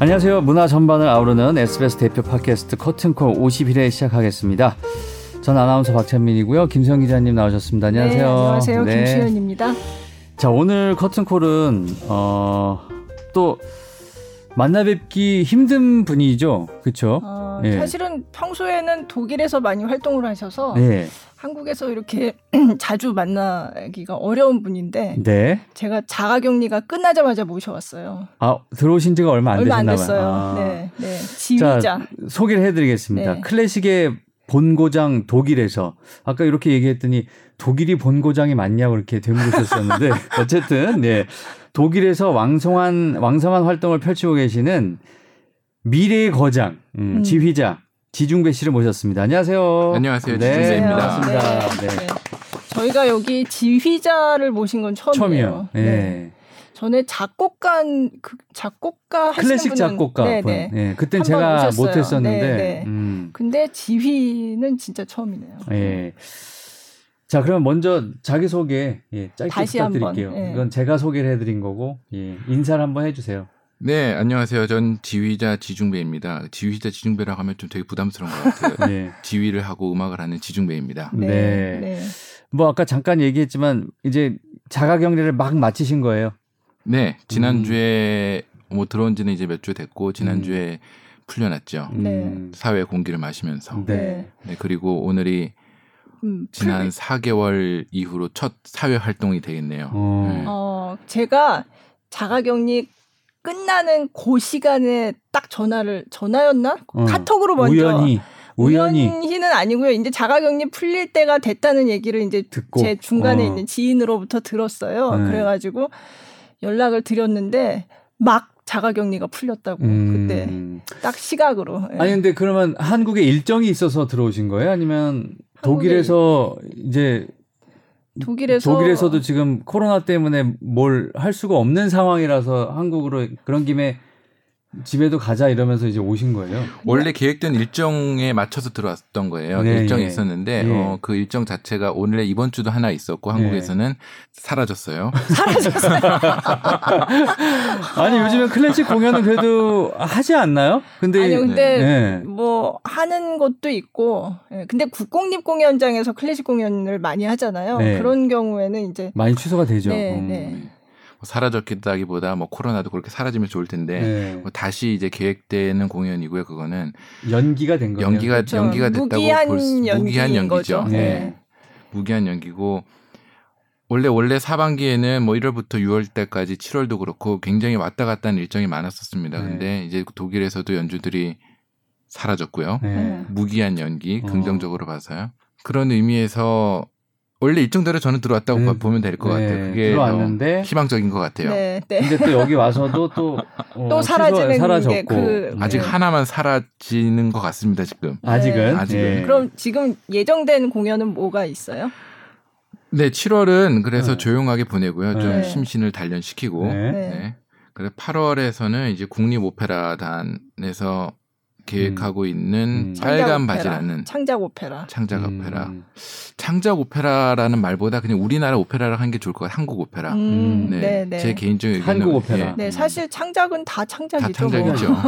안녕하세요. 문화 전반을 아우르는 SBS 대표 팟캐스트 커튼콜 51회 시작하겠습니다. 전 아나운서 박찬민이고요. 김성 기자님 나오셨습니다. 안녕하세요. 네, 안녕하세요. 네. 김수현입니다. 자, 오늘 커튼콜은 어, 또 만나 뵙기 힘든 분이죠. 그렇죠? 어, 예. 사실은 평소에는 독일에서 많이 활동을 하셔서 예. 한국에서 이렇게 자주 만나기가 어려운 분인데 네. 제가 자가격리가 끝나자마자 모셔왔어요. 아 들어오신 지가 얼마 안 얼마 되셨나 안 됐어요. 아. 네, 네. 지휘자 자, 소개를 해드리겠습니다. 네. 클래식의 본고장 독일에서 아까 이렇게 얘기했더니 독일이 본고장이 맞냐고 이렇게 되물으셨었는데 어쨌든 네 독일에서 왕성한 왕성한 활동을 펼치고 계시는 미래의 거장 음, 음. 지휘자 지중배 씨를 모셨습니다. 안녕하세요. 안녕하세요. 네, 지중배입니다. 반갑습니다. 네. 네. 저희가 여기 지휘자를 모신 건 처음이에요. 처음이요. 네. 네. 전에 작곡가 그 작곡가 클래식 작곡가 분. 네, 네. 그땐 제가 못했었는데. 네, 네. 음. 근데 지휘는 진짜 처음이네요. 예. 자, 그럼 먼저 자기 소개 예, 짧게 다시 부탁드릴게요. 예. 이건 제가 소개를 해드린 거고 예, 인사를 한번 해주세요. 네, 안녕하세요. 전 지휘자 지중배입니다. 지휘자 지중배라고 하면 좀 되게 부담스러운 것 같아요. 네. 지휘를 하고 음악을 하는 지중배입니다. 네. 네. 네. 뭐 아까 잠깐 얘기했지만 이제 자가 격리를 막 마치신 거예요. 네, 지난주에 음. 뭐 들어온 지는 이제 몇 주 됐고 지난주에 음. 풀려났죠. 네. 사회 공기를 마시면서. 네. 네. 그리고 오늘이 음, 지난 4개월 이후로 첫 사회 활동이 되겠네요. 어. 네. 어, 제가 자가격리 끝나는 그 시간에 딱 전화를 전화였나? 어. 카톡으로 먼저 우연히 우연히 우연히는 아니고요. 이제 자가격리 풀릴 때가 됐다는 얘기를 이제 듣고 제 중간에 어. 있는 지인으로부터 들었어요. 네. 그래가지고 연락을 드렸는데 막 자가격리가 풀렸다고 음. 그때 딱 시각으로. 예. 아니 근데 그러면 한국에 일정이 있어서 들어오신 거예요? 아니면 독일에서 이제 독일에서 독일에서도 지금 코로나 때문에 뭘 할 수가 없는 상황이라서 한국으로 그런 김에 집에도 가자 이러면서 이제 오신 거예요. 원래 계획된 일정에 맞춰서 들어왔던 거예요. 네, 일정이 예. 있었는데 예. 어, 그 일정 자체가 오늘 이번 주도 하나 있었고 한국에서는 예. 사라졌어요. 사라졌어요. 아니 요즘에 클래식 공연은 그래도 하지 않나요? 근데 아니 근데 네. 뭐 하는 것도 있고 예, 근데 국공립 공연장에서 클래식 공연을 많이 하잖아요. 네. 그런 경우에는 이제 많이 취소가 되죠. 네, 음. 네. 뭐 사라졌다기보다 뭐 코로나도 그렇게 사라지면 좋을 텐데 네. 뭐 다시 이제 계획되는 공연이고요. 그거는 연기가 된 거예요. 연기가 그렇죠. 연기가 됐다고 무기한 볼 수, 무기한 연기죠. 네. 네. 무기한 연기고 원래 원래 사반기에는 뭐 1월부터 6월 때까지 7월도 그렇고 굉장히 왔다 갔다 하는 일정이 많았었습니다. 네. 근데 이제 독일에서도 연주들이 사라졌고요. 네. 무기한 연기 어. 긍정적으로 봐서요. 그런 의미에서 원래 일정대로 저는 들어왔다고 네. 보면 될것 네. 같아요. 그게 들어왔는데 희망적인 것 같아요. 네, 네. 근데 또 여기 와서도 또, 어, 또 사라지는 사라졌고 그, 아직 네. 하나만 사라지는 것 같습니다. 지금 아직은 네. 아직은 네. 그럼 지금 예정된 공연은 뭐가 있어요? 네, 7월은 그래서 조용하게 보내고요. 좀 심신을 단련시키고. 네. 그래서 8월에서는 이제 국립 오페라단에서 계획하고 음. 있는 음. 빨간 바지라는 창작 오페라. 창작 음. 오페라. 창작 오페라라는 말보다 그냥 우리나라 오페라를 하는 게 좋을 것 같아요. 한국 오페라. 음. 네. 네, 네. 제 개인적인 의견은 한국 오페라. 예. 네, 사실 창작은 다 창작이죠. 다 창작이죠. 뭐.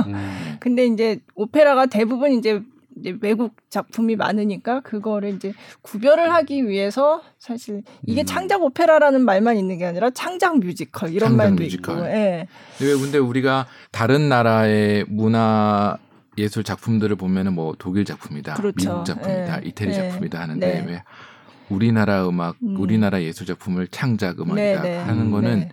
근데 이제 오페라가 대부분 이제 이제 외국 작품이 많으니까 그거를 이제 구별을 하기 위해서 사실 이게 음. 창작 오페라라는 말만 있는 게 아니라 창작 뮤지컬 이런 창작 말도 뮤지컬. 있고. 예. 왜 근데 우리가 다른 나라의 문화 예술 작품들을 보면은 뭐 독일 작품이다, 그렇죠. 미국 작품이다, 네. 이태리 네. 작품이다 하는데 네. 왜 우리나라 음악, 음. 우리나라 예술 작품을 창작 음악이다 네, 네. 하는 음, 거는 네.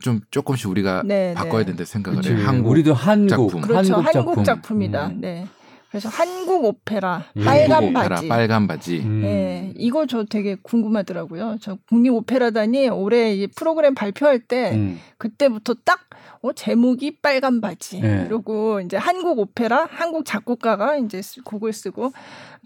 좀 조금씩 우리가 바꿔야 된다 생각을 해요. 한국 우리도 한국 작품. 그렇죠. 한국, 작품. 작품이다. 음. 네. 그래서 한국 오페라 예. 빨간 오페라, 바지. 빨간 바지. 음. 네, 이거 저 되게 궁금하더라고요. 저 국립 오페라단이 올해 이 프로그램 발표할 때 음. 그때부터 딱 어, 제목이 빨간 바지. 네. 이러고 이제 한국 오페라, 한국 작곡가가 이제 곡을 쓰고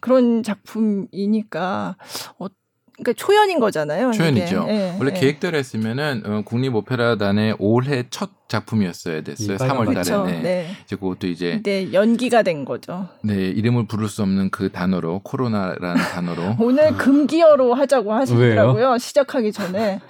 그런 작품이니까 어, 그러니까 초연인 거잖아요. 초연이죠. 네, 원래 네. 계획대로 했으면은 어, 국립 오페라단의 올해 첫 작품이었어야 됐어요. 3월 달에. 네. 이제 그것도 이제 네, 연기가 된 거죠. 네, 이름을 부를 수 없는 그 단어로 코로나라는 단어로 오늘 어. 금기어로 하자고 하시더라고요. 왜요? 시작하기 전에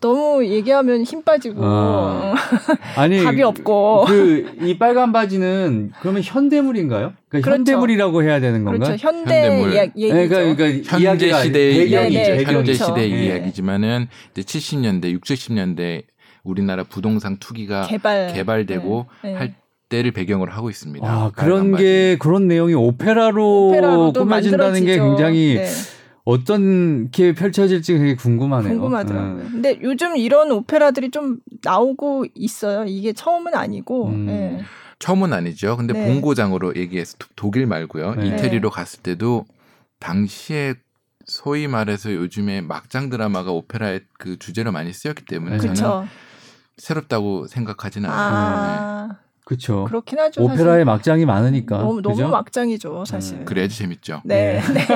너무 얘기하면 힘 빠지고 아. 답이 없고 그 이 빨간 바지는 그러면 현대물인가요? 그러니까 그렇죠. 현대물이라고 해야 되는 건가요? 그렇죠. 현대 현대물. 이야, 얘기죠. 네, 그러니까, 그러니까 현재 시대의 이야기죠. 네, 네, 현재 그렇죠. 시대의 네. 이야기지만은 이제 70년대, 60, 70년대 우리나라 부동산 투기가 개발. 개발 되고 네. 네. 할 때를 배경으로 하고 있습니다. 아, 그런 게 그런 내용이 오페라로 꾸며진다는 게 굉장히 네. 어떤 게 펼쳐질지 되게 궁금하네요. 궁금하더라고요. 네. 근데 요즘 이런 오페라들이 좀 나오고 있어요. 이게 처음은 아니고. 음. 네. 처음은 아니죠. 근데 네. 본고장으로 얘기해서 독일 말고요. 네. 이태리로 갔을 때도 당시에 소위 말해서 요즘에 막장 드라마가 오페라의 그 주제로 많이 쓰였기 때문에 그쵸. 저는 새롭다고 생각하지는 않아요. 아, 네. 그렇죠. 그렇긴 하죠. 오페라에 사실. 막장이 많으니까. 너무, 너무 막장이죠, 사실. 음, 그래야지 재밌죠. 네. 네.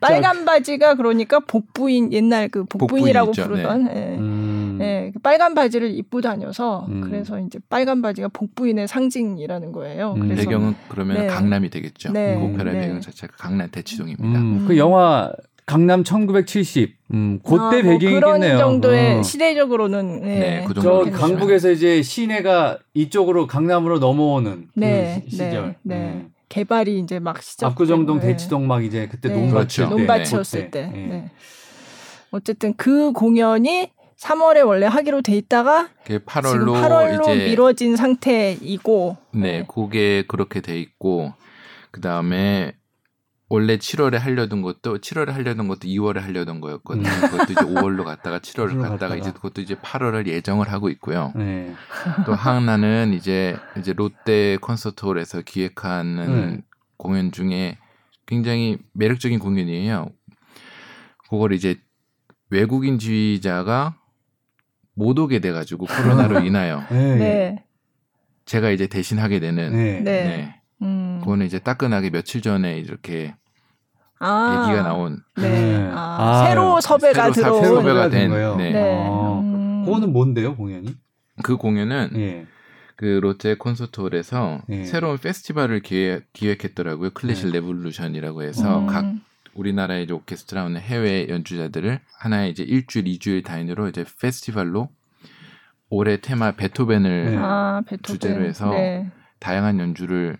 빨간 바지가 그러니까 복부인 옛날 그 복부인이라고 복부인 부르던 네. 네. 음. 네. 그 빨간 바지를 입고 다녀서 음. 그래서 이제 빨간 바지가 복부인의 상징이라는 거예요. 음. 그래서 배경은 그러면 네. 강남이 되겠죠. 네. 그 오페라의 배경 자체가 강남 대치동입니다. 음. 그 영화 강남 1970. 음, 그때 아, 뭐 배경이겠네요. 그런 정도의 어. 시대적으로는 네. 네, 그 정도. 저 강북에서 이제 시내가 이쪽으로 강남으로 넘어오는 네, 그 시, 절 네, 네. 음. 개발이 이제 막 시작. 압구정동 네. 대치동 막 이제 그때 네. 논밭이었 그렇죠. 논밭이었을 때. 네. 네. 어쨌든 그 공연이 3월에 원래 하기로 돼 있다가 8월로, 8월로 이제 미뤄진 상태이고 네, 그게 그렇게 돼 있고 그 다음에 원래 7월에 하려던 것도 7월에 하려던 것도 2월에 하려던 거였거든요. 음. 그것도 이제 5월로 갔다가 7월로 갔다가 이제 그것도 이제 8월을 예정을 하고 있고요. 네. 또 하나는 이제 이제 롯데 콘서트홀에서 기획하는 네. 공연 중에 굉장히 매력적인 공연이에요. 그걸 이제 외국인 지휘자가 못 오게 돼가지고 코로나로 인하여 네. 네. 제가 이제 대신 하게 되는 네. 네. 네. 음. 그거는 이제 따끈하게 며칠 전에 이렇게 아, 얘기가 나온 네. 네. 아, 아, 새로 섭외가 새로 들어온 섭외가 된 거예요. 네. 네. 아, 음. 그거는 뭔데요, 공연이? 그 공연은 예. 그 롯데 콘서트홀에서 예. 새로운 페스티벌을 기획, 기획했더라고요. 클래식 네. 레볼루션이라고 해서 음. 각 우리나라의 오케스트라 오는 해외 연주자들을 하나의 이제 일주일, 이주일 단위로 이제 페스티벌로 올해 테마 베토벤을 네. 아. 주제로 해서 네. 다양한 연주를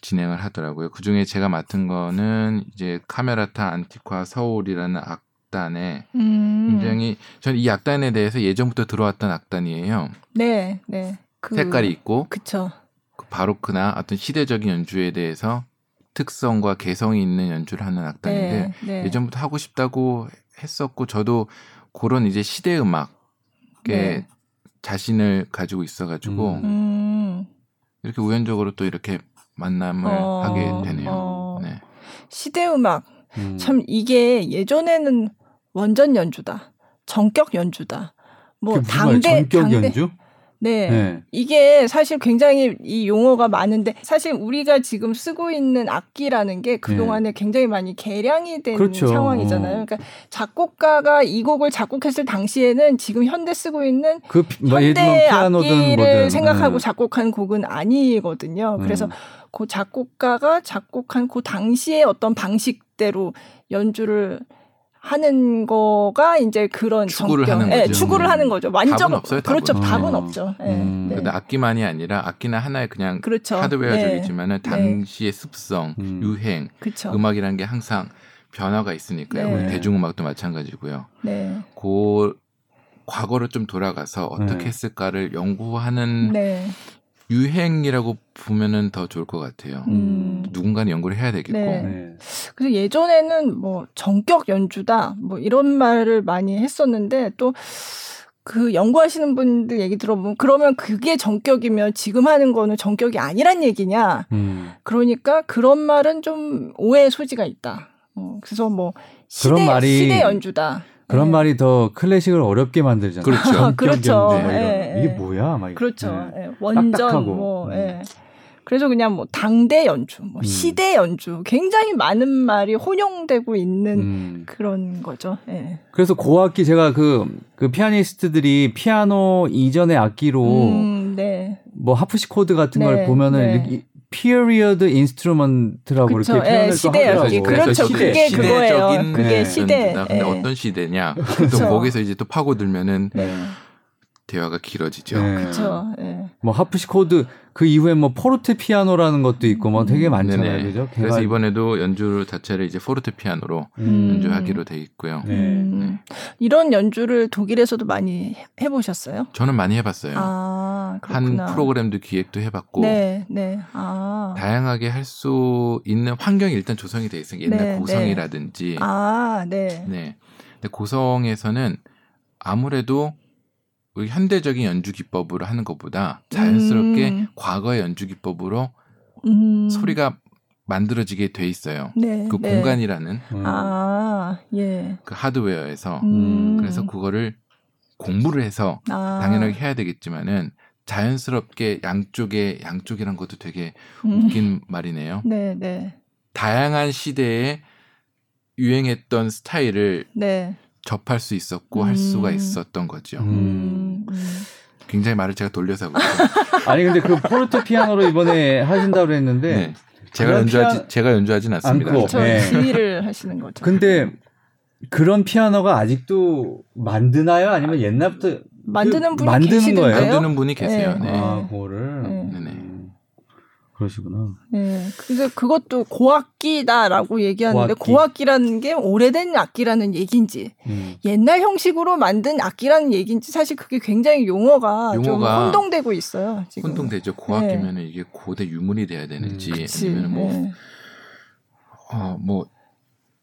진행을 하더라고요. 그 중에 제가 맡은 거는 이제 카메라타 안티콰 서울이라는 악단에 음. 굉장히 저는 이 악단에 대해서 예전부터 들어왔던 악단이에요. 네, 네. 그, 색깔이 있고, 그쵸. 그 바로크나 어떤 시대적인 연주에 대해서 특성과 개성이 있는 연주를 하는 악단인데 네, 네. 예전부터 하고 싶다고 했었고 저도 그런 이제 시대 음악에 네. 자신을 가지고 있어가지고 음. 이렇게 우연적으로 또 이렇게 만남을 어, 하게 되네요. 어. 네. 시대 음악 음. 참 이게 예전에는 원전 연주다, 전격 연주다, 뭐 당대 전격 당대, 연주? 네. 네. 이게 사실 굉장히 이 용어가 많은데 사실 우리가 지금 쓰고 있는 악기라는 게 그동안에 네. 굉장히 많이 개량이 된 그렇죠. 상황이잖아요. 어. 그러니까 작곡가가 이 곡을 작곡했을 당시에는 지금 현대 쓰고 있는 그, 뭐, 현대 악기를 뭐든. 생각하고 네. 작곡한 곡은 아니거든요. 그래서 음. 그 작곡가가 작곡한 그 당시의 어떤 방식대로 연주를 하는 거가 이제 그런 추구를 정격. 하는 네, 거죠. 네, 추구를 하는 거죠. 완전 답은 없어요. 답은. 그렇죠. 답은 어. 없죠. 네, 음, 네. 근데 악기만이 아니라 악기는 하나의 그냥 그렇죠. 하드웨어적이지만은 네. 당시의 습성, 음. 유행, 그쵸. 음악이라는 게 항상 변화가 있으니까요. 우리 네. 대중음악도 마찬가지고요. 네. 그 과거로 좀 돌아가서 어떻게 네. 했을까를 연구하는 유행이라고 보면은 더 좋을 것 같아요. 음. 누군가는 연구를 해야 되겠고. 네. 네. 그래서 예전에는 뭐 정격 연주다 뭐 이런 말을 많이 했었는데 또 그 연구하시는 분들 얘기 들어보면 그러면 그게 정격이면 지금 하는 거는 정격이 아니란 얘기냐. 음. 그러니까 그런 말은 좀 오해의 소지가 있다. 어, 그래서 뭐 시대, 말이... 시대 연주다. 그런 네. 말이 더 클래식을 어렵게 만들잖아요. 그렇죠. 그렇죠. 네. 이게 뭐야? 막 그렇죠. 네. 완전 딱딱하고. 뭐 음. 그래서 그냥 뭐 당대 연주, 뭐 음. 시대 연주, 굉장히 많은 말이 혼용되고 있는 음. 그런 거죠. 예. 그래서 고악기 제가 그, 그 피아니스트들이 피아노 이전의 악기로 음, 네. 뭐 하프시코드 같은 네, 걸 보면은 네. Period instrument라고 그쵸, 이렇게 표현을 예, 시대 악기 그렇죠. 시대, 그게 그거예요. 그게 네, 시대. 근데 예. 어떤 시대냐? 또 거기서 이제 또 파고들면은 네. 대화가 길어지죠. 네. 그렇죠. 네. 뭐 하프시코드 그 이후에 뭐 포르테피아노라는 것도 있고 뭐 되게 많잖아요, 그죠? 개발... 그래서 이번에도 연주 자체를 이제 포르테피아노로 음. 연주하기로 돼 있고요. 네. 음. 이런 연주를 독일에서도 많이 해보셨어요? 저는 많이 해봤어요. 아, 한 프로그램도 기획도 해봤고, 네, 네. 아. 다양하게 할 수 있는 환경이 일단 조성이 돼 있어요. 옛날 네, 네. 고성이라든지, 아, 네. 네. 근데 고성에서는 아무래도 현대적인 연주 기법으로 하는 것보다 자연스럽게 음. 과거의 연주 기법으로 음. 소리가 만들어지게 돼 있어요. 네, 그 네. 공간이라는 음. 아, 예. 그 하드웨어에서 음. 그래서 그거를 공부를 해서 아. 당연하게 해야 되겠지만은 자연스럽게 양쪽에 양쪽이란 것도 되게 음. 웃긴 말이네요. 네, 네. 다양한 시대에 유행했던 스타일을 네. 접할 수 있었고 음. 할 수가 음. 있었던 거죠. 음. 음. 굉장히 말을 제가 돌려서 하고 아니 근데 그 포르토 피아노로 이번에 하신다고 그랬는데 네. 제가 연주하지 피아... 제가 연주하진 않습니다. 않고, 네. 지휘를 하시는 거죠. 근데 그런 피아노가 아직도 만드나요? 아니면 옛날부터 만드는 분이 만드는 계시던가요? 거예요? 만드는 분이 계세요. 네. 네. 아, 그거를. 네. 그러시구나. 네. 그래서 그것도 고악기다라고 얘기하는데 고악기. 라는게 오래된 악기라는 얘기인지 음. 옛날 형식으로 만든 악기라는 얘기인지 사실 그게 굉장히 용어가, 용어가 좀 혼동되고 있어요. 지금. 혼동되죠. 고악기면은 네. 이게 고대 유물이 돼야 되는지 음. 아니면 뭐 네. 어, 뭐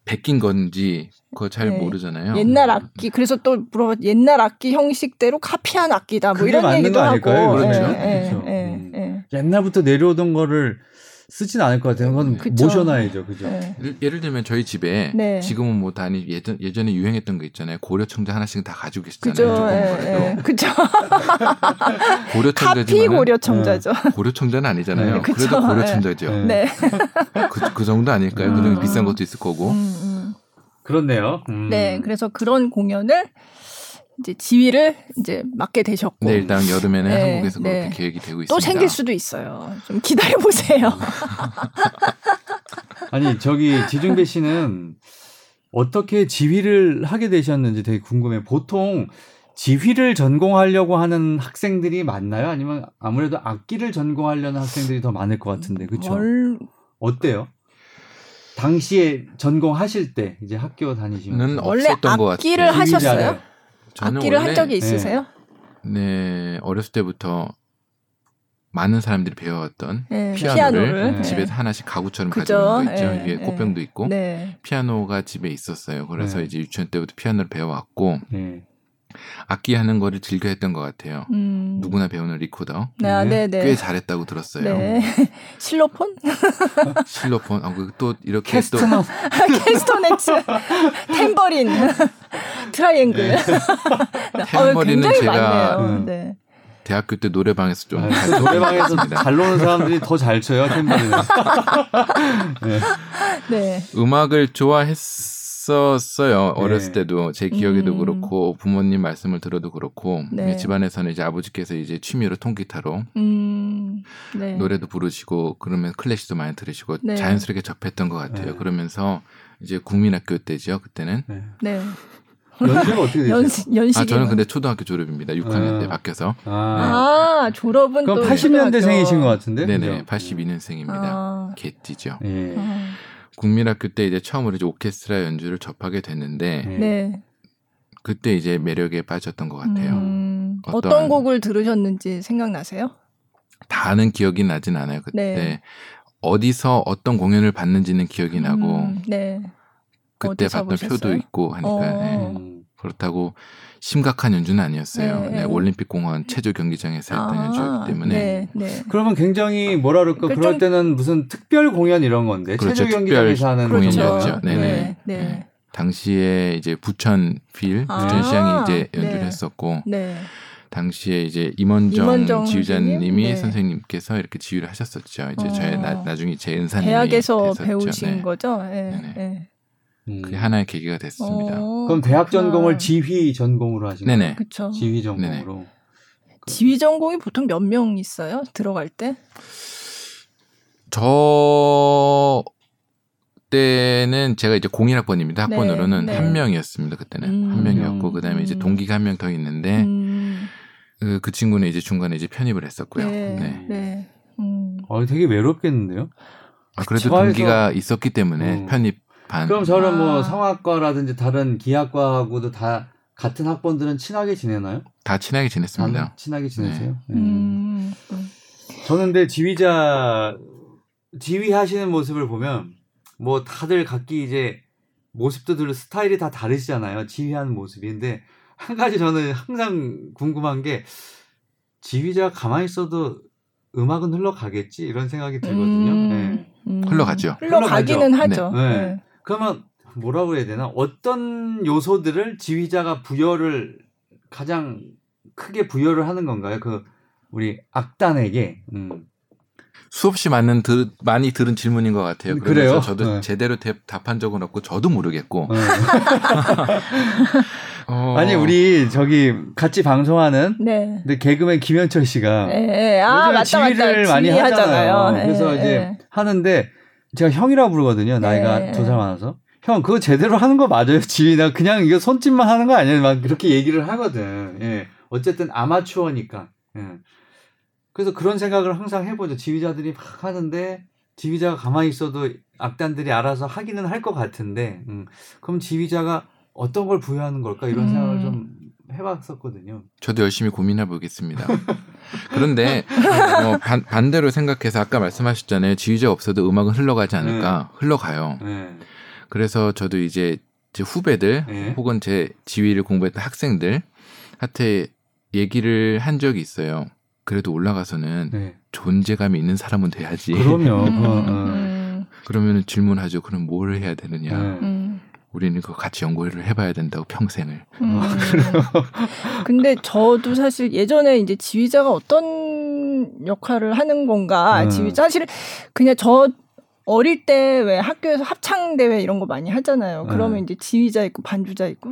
베낀 건지 그거 잘 네. 모르잖아요. 옛날 악기 그래서 또 물어봐 옛날 악기 형식대로 카피한 악기다 뭐 이런 얘기도 하고 그렇죠. 네, 그렇죠. 네, 음. 옛날부터 내려오던 거를 쓰진 않을 것 같아요. 그건 그쵸. 모셔놔야죠, 그죠? 네. 예를, 들면 저희 집에 네. 지금은 뭐 단위 예전 예전에 유행했던 거 있잖아요. 고려 청자 하나씩 다 가지고 계시잖아요. 조금 네, 그죠. 고려 청자지만 고려 청자죠. 고려 청자는 아니잖아요. 네. 그래도 고려 청자죠. 네. 그, 그 정도 아닐까요? 음. 그중에 비싼 것도 있을 거고. 음, 음. 그렇네요. 음. 네, 그래서 그런 공연을 이제 지휘를 이제 맡게 되셨고. 네, 일단 여름에는 네, 한국에서 네. 그렇게 계획이 되고 있습니다. 또 생길 수도 있어요. 좀 기다려 보세요. 아니 저기 지중배 씨는 어떻게 지휘를 하게 되셨는지 되게 궁금해. 보통 지휘를 전공하려고 하는 학생들이 많나요? 아니면 아무래도 악기를 전공하려는 학생들이 더 많을 것 같은데, 그렇죠? 뭘... 어때요? 당시에 전공하실 때 이제 학교 다니시면 원래 악기를 하셨어요? 악기를 한 적이 있으세요? 네. 네, 어렸을 때부터 많은 사람들이 배워왔던 네, 피아노를, 피아노를, 집에서 네. 하나씩 가구처럼 그죠? 가지고 있는 거 있죠. 네, 위에 꽃병도 있고 네. 피아노가 집에 있었어요. 그래서 네. 이제 유치원 때부터 피아노를 배워왔고 네. 악기 하는 거를 즐겨 했던 것 같아요. 음. 누구나 배우는 리코더. 네, 네, 네. 꽤 잘했다고 들었어요. 네. 실로폰? 실로폰. 아, 그 또 이렇게 캐스토. 또 캐스터네츠, 탬버린, 트라이앵글. 네. 탬버린은 어, 제가 음. 네. 대학교 때 노래방에서 좀 아, 노래방에서 잘 노는 사람들이 더 잘 쳐요 탬버린은. 네. 네. 음악을 좋아했. 있었어요. 네. 어렸을 때도 제 기억에도 음. 그렇고 부모님 말씀을 들어도 그렇고 네. 집안에서는 이제 아버지께서 이제 취미로 통기타로 음. 네. 노래도 부르시고 그러면 클래식도 많이 들으시고 네. 자연스럽게 접했던 것 같아요. 네. 그러면서 이제 국민학교 때죠. 그때는. 네. 네. 연세가 어떻게 되세요? 연식 아 저는 근데 초등학교 졸업입니다. 6학년 때 바뀌어서. 아, 아 졸업은 그럼 80년대생이신 것 같은데? 네네, 82년생입니다. 아. 개띠죠. 예. 아. 국민학교 때 이제 처음으로 이제 오케스트라 연주를 접하게 됐는데 네. 네. 그때 이제 매력에 빠졌던 것 같아요. 음, 어떤 곡을 들으셨는지 생각나세요? 다는 기억이 나진 않아요. 그때 네. 어디서 어떤 공연을 봤는지는 기억이 나고 음, 네. 그때 봤던 보셨어요? 표도 있고 하니까 어. 네. 그렇다고 심각한 연주는 아니었어요. 네, 네. 올림픽 공원 체조 경기장에서 했던 아, 연주였기 때문에. 네, 네. 그러면 굉장히 뭐라 그럴까 그럴 좀... 때는 무슨 특별 공연 이런 건데 그렇죠, 체조 경기장에서 하는 공연이었죠. 네네. 네, 네. 네. 당시에 이제 부천 필 아, 부천시장이 이제 연주를 했었고 당시에 이제 임원정, 임원정 지휘자님이 네. 선생님께서 이렇게 지휘를 하셨었죠. 이제 어. 저의 나, 나중에 제 은사님이 대학에서 됐었죠. 배우신 네. 거죠. 네. 네. 음. 그게 하나의 계기가 됐습니다. 어, 그럼 대학 전공을 지휘 전공으로 하신 거예요? 네네. 그쵸. 지휘 전공으로. 네네. 지휘 전공이 보통 몇 명 있어요? 들어갈 때? 저 때는 제가 이제 01학번입니다. 학번으로는 네, 네. 한 명이었습니다. 그때는 음, 한 명이었고 그다음에 이제 음. 동기가 한 명 더 있는데 음. 그, 그, 친구는 이제 중간에 이제 편입을 했었고요. 네. 네. 네. 음. 어, 되게 외롭겠는데요? 아, 그래도 동기가 있었기 때문에 음. 편입 반. 그럼 저는 뭐 아. 성악과라든지 다른 기악과하고도 다 같은 학번들은 친하게 지내나요? 다 친하게 지냈습니다. 아, 친하게 지내세요? 네. 음. 저는 근데 지휘자 지휘하시는 모습을 보면 뭐 다들 각기 이제 모습들 스타일이 다 다르시잖아요. 지휘하는 모습인데 한 가지 저는 항상 궁금한 게 지휘자가 가만히 있어도 음악은 흘러가겠지 이런 생각이 들거든요. 음, 네. 음. 흘러가죠. 흘러가기는 하죠. 네. 네. 그러면 뭐라고 해야 되나? 어떤 요소들을 지휘자가 부여를 가장 크게 부여를 하는 건가요? 그 우리 악단에게. 음. 수없이 많은 들, 많이 들은 질문인 것 같아요. 그래요? 저도 네. 제대로 대, 답한 적은 없고 저도 모르겠고. 네. 어... 아니 우리 저기 같이 방송하는 네. 근데 개그맨 김현철 씨가 네. 네. 아, 맞다, 지휘를 맞다. 많이 하잖아요. 네. 그래서 이제 네. 하는데 제가 형이라고 부르거든요. 나이가 두살 많아서. 형 그거 제대로 하는 거 맞아요 지휘 나 그냥 이거 손짓만 하는 거 아니에요 막 그렇게 얘기를 하거든 예 어쨌든 아마추어니까 예. 그래서 그런 생각을 항상 해보죠. 지휘자들이 막 하는데 지휘자가 가만히 있어도 악단들이 알아서 하기는 할 것 같은데, 음, 그럼 지휘자가 어떤 걸 부여하는 걸까 이런 생각을 음. 좀 해봤었거든요. 저도 열심히 고민해 보겠습니다. 그런데 어, 반, 반대로 생각해서 아까 말씀하셨잖아요. 지휘자 없어도 음악은 흘러가지 않을까? 네. 흘러가요. 네. 그래서 저도 이제 제 후배들 네. 혹은 제 지휘를 공부했던 학생들 한테 얘기를 한 적이 있어요. 그래도 올라가서는 네. 존재감이 있는 사람은 돼야지. 그럼요. 음. 어, 어. 그러면 질문하죠. 그럼 뭘 해야 되느냐. 네. 음. 우리는 그 같이 연구를 해봐야 된다고 평생을. 음. 근데 저도 사실 예전에 이제 지휘자가 어떤 역할을 하는 건가 음. 지휘자 사실 그냥 저 어릴 때 왜 학교에서 합창 대회 이런 거 많이 하잖아요. 네. 그러면 네. 이제 지휘자 있고 반주자 있고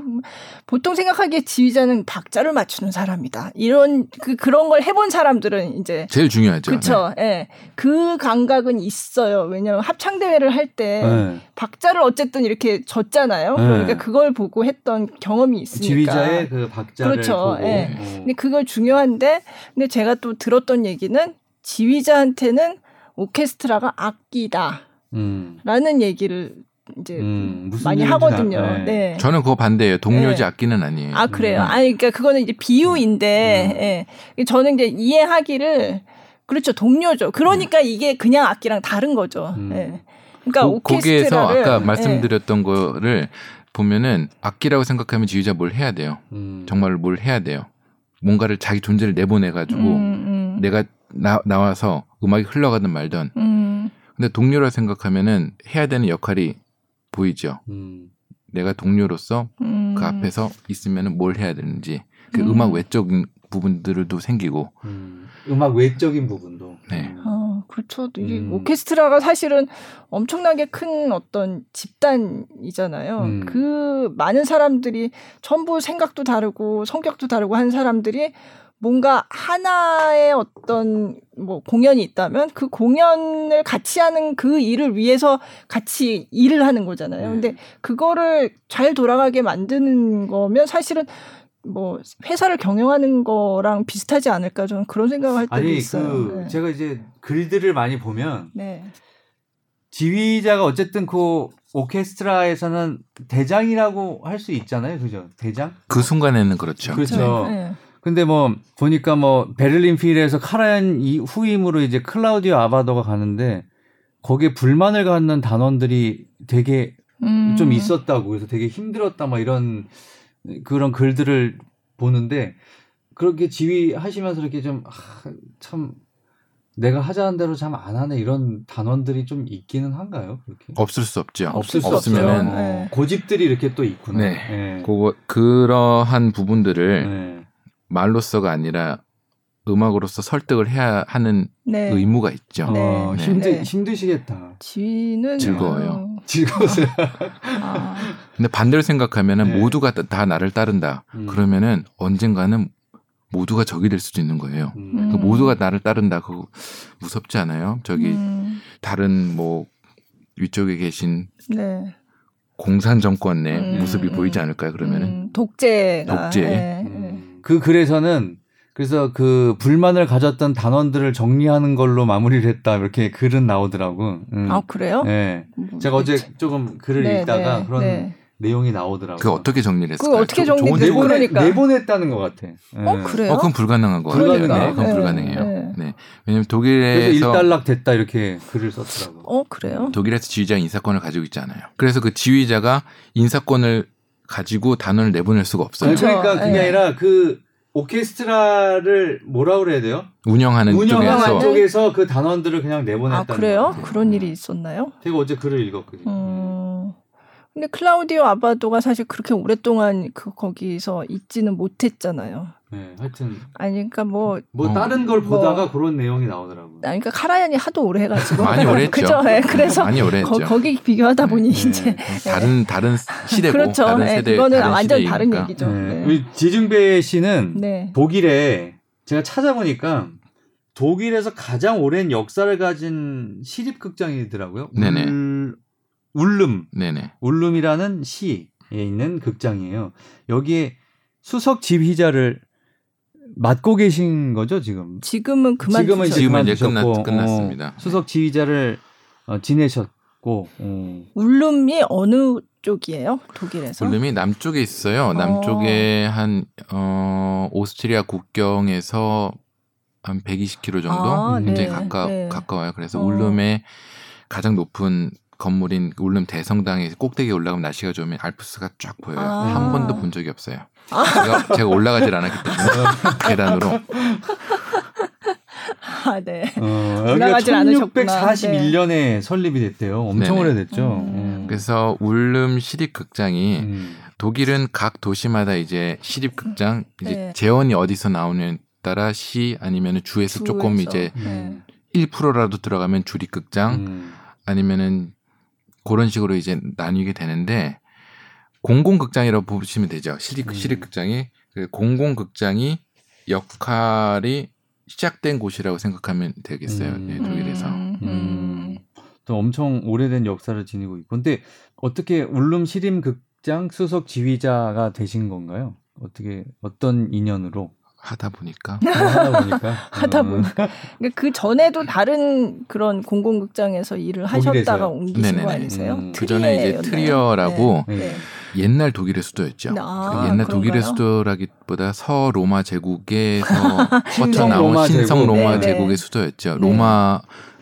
보통 생각하기에 지휘자는 박자를 맞추는 사람이다. 이런 그 그런 걸 해본 사람들은 이제 제일 중요하죠. 그렇죠. 예. 네. 그 감각은 있어요. 왜냐하면 합창 대회를 할때 네. 박자를 어쨌든 이렇게 졌잖아요. 네. 그러니까 그걸 보고 했던 경험이 있으니까 지휘자의 그 박자를 그렇죠. 예. 네. 근데 그걸 중요한데 근데 제가 또 들었던 얘기는 지휘자한테는 오케스트라가 악기다. 음. 라는 얘기를 이제 음, 많이 하거든요. 네. 네. 저는 그거 반대예요. 동료지 네. 악기는 아니에요. 아 그래요. 음. 아니 그러니까 그거는 이제 비유인데 음. 예. 저는 이제 이해하기를 그렇죠 동료죠. 그러니까 음. 이게 그냥 악기랑 다른 거죠. 음. 예. 그러니까 고, 거기에서 아까 예. 말씀드렸던 예. 거를 보면은 악기라고 생각하면 지휘자 뭘 해야 돼요. 정말 뭘 해야 돼요. 뭔가를 자기 존재를 내보내 가지고 내가 나, 나와서 음악이 흘러가든 말든. 음. 근데 동료라 생각하면은 해야 되는 역할이 보이죠. 음. 내가 동료로서 음. 그 앞에서 있으면은 뭘 해야 되는지 그 음. 악 외적인 부분들도 생기고 음. 악 외적인 부분도 네. 어, 그렇죠. 이 음. 오케스트라가 사실은 엄청나게 큰 어떤 집단이잖아요. 음. 그 많은 사람들이 전부 생각도 다르고 성격도 다르고 한 사람들이 뭔가 하나의 어떤 뭐 공연이 있다면 그 공연을 같이 하는 그 일을 위해서 같이 일을 하는 거잖아요. 근데 네. 그거를 잘 돌아가게 만드는 거면 사실은 뭐 회사를 경영하는 거랑 비슷하지 않을까 저는 그런 생각을 할 때도 아니, 있어요. 그 네. 제가 이제 글들을 많이 보면 네. 지휘자가 어쨌든 그 오케스트라에서는 대장이라고 할 수 있잖아요, 그죠? 대장? 그 순간에는 그렇죠. 그렇죠. 네. 근데 뭐 보니까 뭐 베를린 필에서 카라얀 이 후임으로 이제 클라우디오 아바도가 가는데 거기에 불만을 갖는 단원들이 되게 음. 좀 있었다고 그래서 되게 힘들었다 막 이런 그런 글들을 보는데 그렇게 지휘하시면서 이렇게 좀참 아, 내가 하자는 대로 참 안 하네 이런 단원들이 좀 있기는 한가요? 그렇게 없을 수 없죠. 없을 수 없으면은 어, 고집들이 이렇게 또 있구나. 네. 네. 그거 그러한 부분들을 네. 말로서가 아니라 음악으로서 설득을 해야 하는 네. 의무가 있죠. 네. 어, 힘드 네. 힘드시겠다. 지는 즐거워요. 어... 즐거우세요. 아. 근데 반대로 생각하면은 네. 모두가 다 나를 따른다. 음. 그러면은 언젠가는 모두가 적이 될 수도 있는 거예요. 음. 그 모두가 나를 따른다. 그거 무섭지 않아요? 저기 음. 다른 뭐 위쪽에 계신 네. 공산 정권의 음. 모습이 보이지 않을까요? 그러면은 음. 독재가 독재. 네. 그 글에서는 그래서 그 불만을 가졌던 단원들을 정리하는 걸로 마무리를 했다 이렇게 글은 나오더라고. 음. 아 그래요? 네. 뭐, 제가 어제 조금 글을 네, 읽다가 네, 그런 네. 내용이 나오더라고. 그 어떻게 정리를 했을까요? 그 어떻게 정리를 내보내, 그러니까. 내보냈다는 것 같아. 어 그래요? 어, 그건 불가능한 거 같아요. 그러니까. 네, 그건 불가능해요. 네. 네. 왜냐면 독일에서 일단락 됐다 이렇게 글을 썼더라고. 어 그래요? 독일에서 지휘자 인사권을 가지고 있잖아요. 그래서 그 지휘자가 인사권을 가지고 단원을 내보낼 수가 없어요. 그렇죠. 그러니까 그게 네. 아니라 그 오케스트라를 뭐라 그래야 돼요? 운영하는, 운영하는 쪽에서. 쪽에서 그 단원들을 그냥 내보냈다. 아 그래요? 그런 일이 있었나요? 제가 어제 글을 읽었거든요. 음... 근데 클라우디오 아바도가 사실 그렇게 오랫동안 그 거기서 있지는 못했잖아요. 네, 하여튼 아니 그러니까 뭐뭐 뭐 어. 다른 걸 뭐, 보다가 그런 내용이 나오더라고요. 아니 그러니까 카라얀이 하도 오래 해가지고 많이 오래 했죠. 그죠? 네, 그래서 많이 오래 했죠. 거, 기 비교하다 보니 네, 이제 네. 다른 다른 시대고 그렇죠. 다른 네, 세대 그거는 다른 완전 시대이니까. 다른 얘기죠. 네. 네. 지중배 씨는 네. 독일에 제가 찾아보니까 독일에서 가장 오랜 역사를 가진 시립극장이더라고요. 네네. 울, 울름. 네네. 울름이라는 시에 있는 극장이에요. 여기에 수석 지휘자를 맡고 계신 거죠 지금? 지금은 그만 지금은 이제 지금은 이제 끝났, 끝났습니다. 어, 수석 지휘자를 어, 지내셨고 어. 울름이 어느 쪽이에요? 독일에서? 울름이 남쪽에 있어요. 남쪽에 어. 한 어, 오스트리아 국경에서 한 120km 정도 아, 굉장히 네, 가까 네. 가까워요. 그래서 어. 울름의 가장 높은 건물인 울름 대성당에 꼭대기에 올라가면 날씨가 좋으면 알프스가 쫙 보여요. 아. 한 번도 본 적이 없어요. 아. 제가, 제가 올라가질 않았기 때문에 계단으로. 아, 네. 어, 올라가질 않으셨구나. 1641년에 네. 설립이 됐대요. 엄청 네네. 오래됐죠. 음. 음. 그래서 울름 시립극장이 음. 독일은 각 도시마다 이제 시립극장 이제 네. 재원이 어디서 나오는 따라 시 아니면 주에서, 주에서 조금 이제 네. 1%라도 들어가면 주립극장 음. 아니면은 그런 식으로 이제 나뉘게 되는데 공공극장이라고 보시면 되죠. 시립, 음. 시립극장이 그 공공극장이 역할이 시작된 곳이라고 생각하면 되겠어요. 음. 네, 독일에서. 음. 음. 또 엄청 오래된 역사를 지니고 있고. 근데 어떻게 울름 시립극장 수석 지휘자가 되신 건가요? 어떻게 어떤 인연으로? 하다 보니까 하다 보니까 하다 음. 보니까 그러니까 그 전에도 다른 그런 공공극장에서 일을 하셨다가 옮기신 네네네. 거 아니세요? 음. 그 전에 이제 트리어라고 네. 네. 옛날 독일의 수도였죠. 아, 그 옛날 그런가요? 독일의 수도라기보다 서 로마 제국에서 뻗쳐나온 신성 로마 제국. 의 네. 수도였죠. 로마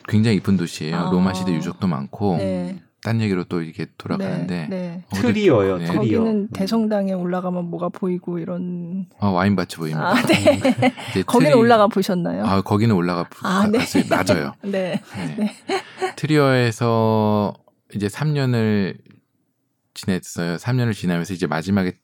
굉장히 이쁜 도시예요. 아. 로마 시대 유적도 많고 네. 딴 얘기로 또 이렇게 돌아가는데 네, 네. 어, 트리어요. 네. 거기는 대성당에 올라가면 뭐가 보이고 이런 어, 와인밭이 보입니다. 아, 네. 거기는 트리... 올라가 보셨나요? 아, 거기는 올라가 아, 네. 갔어요. 낮아요. 네. 네. 트리어에서 이제 3년을 지냈어요. 3년을 지나면서 이제 마지막에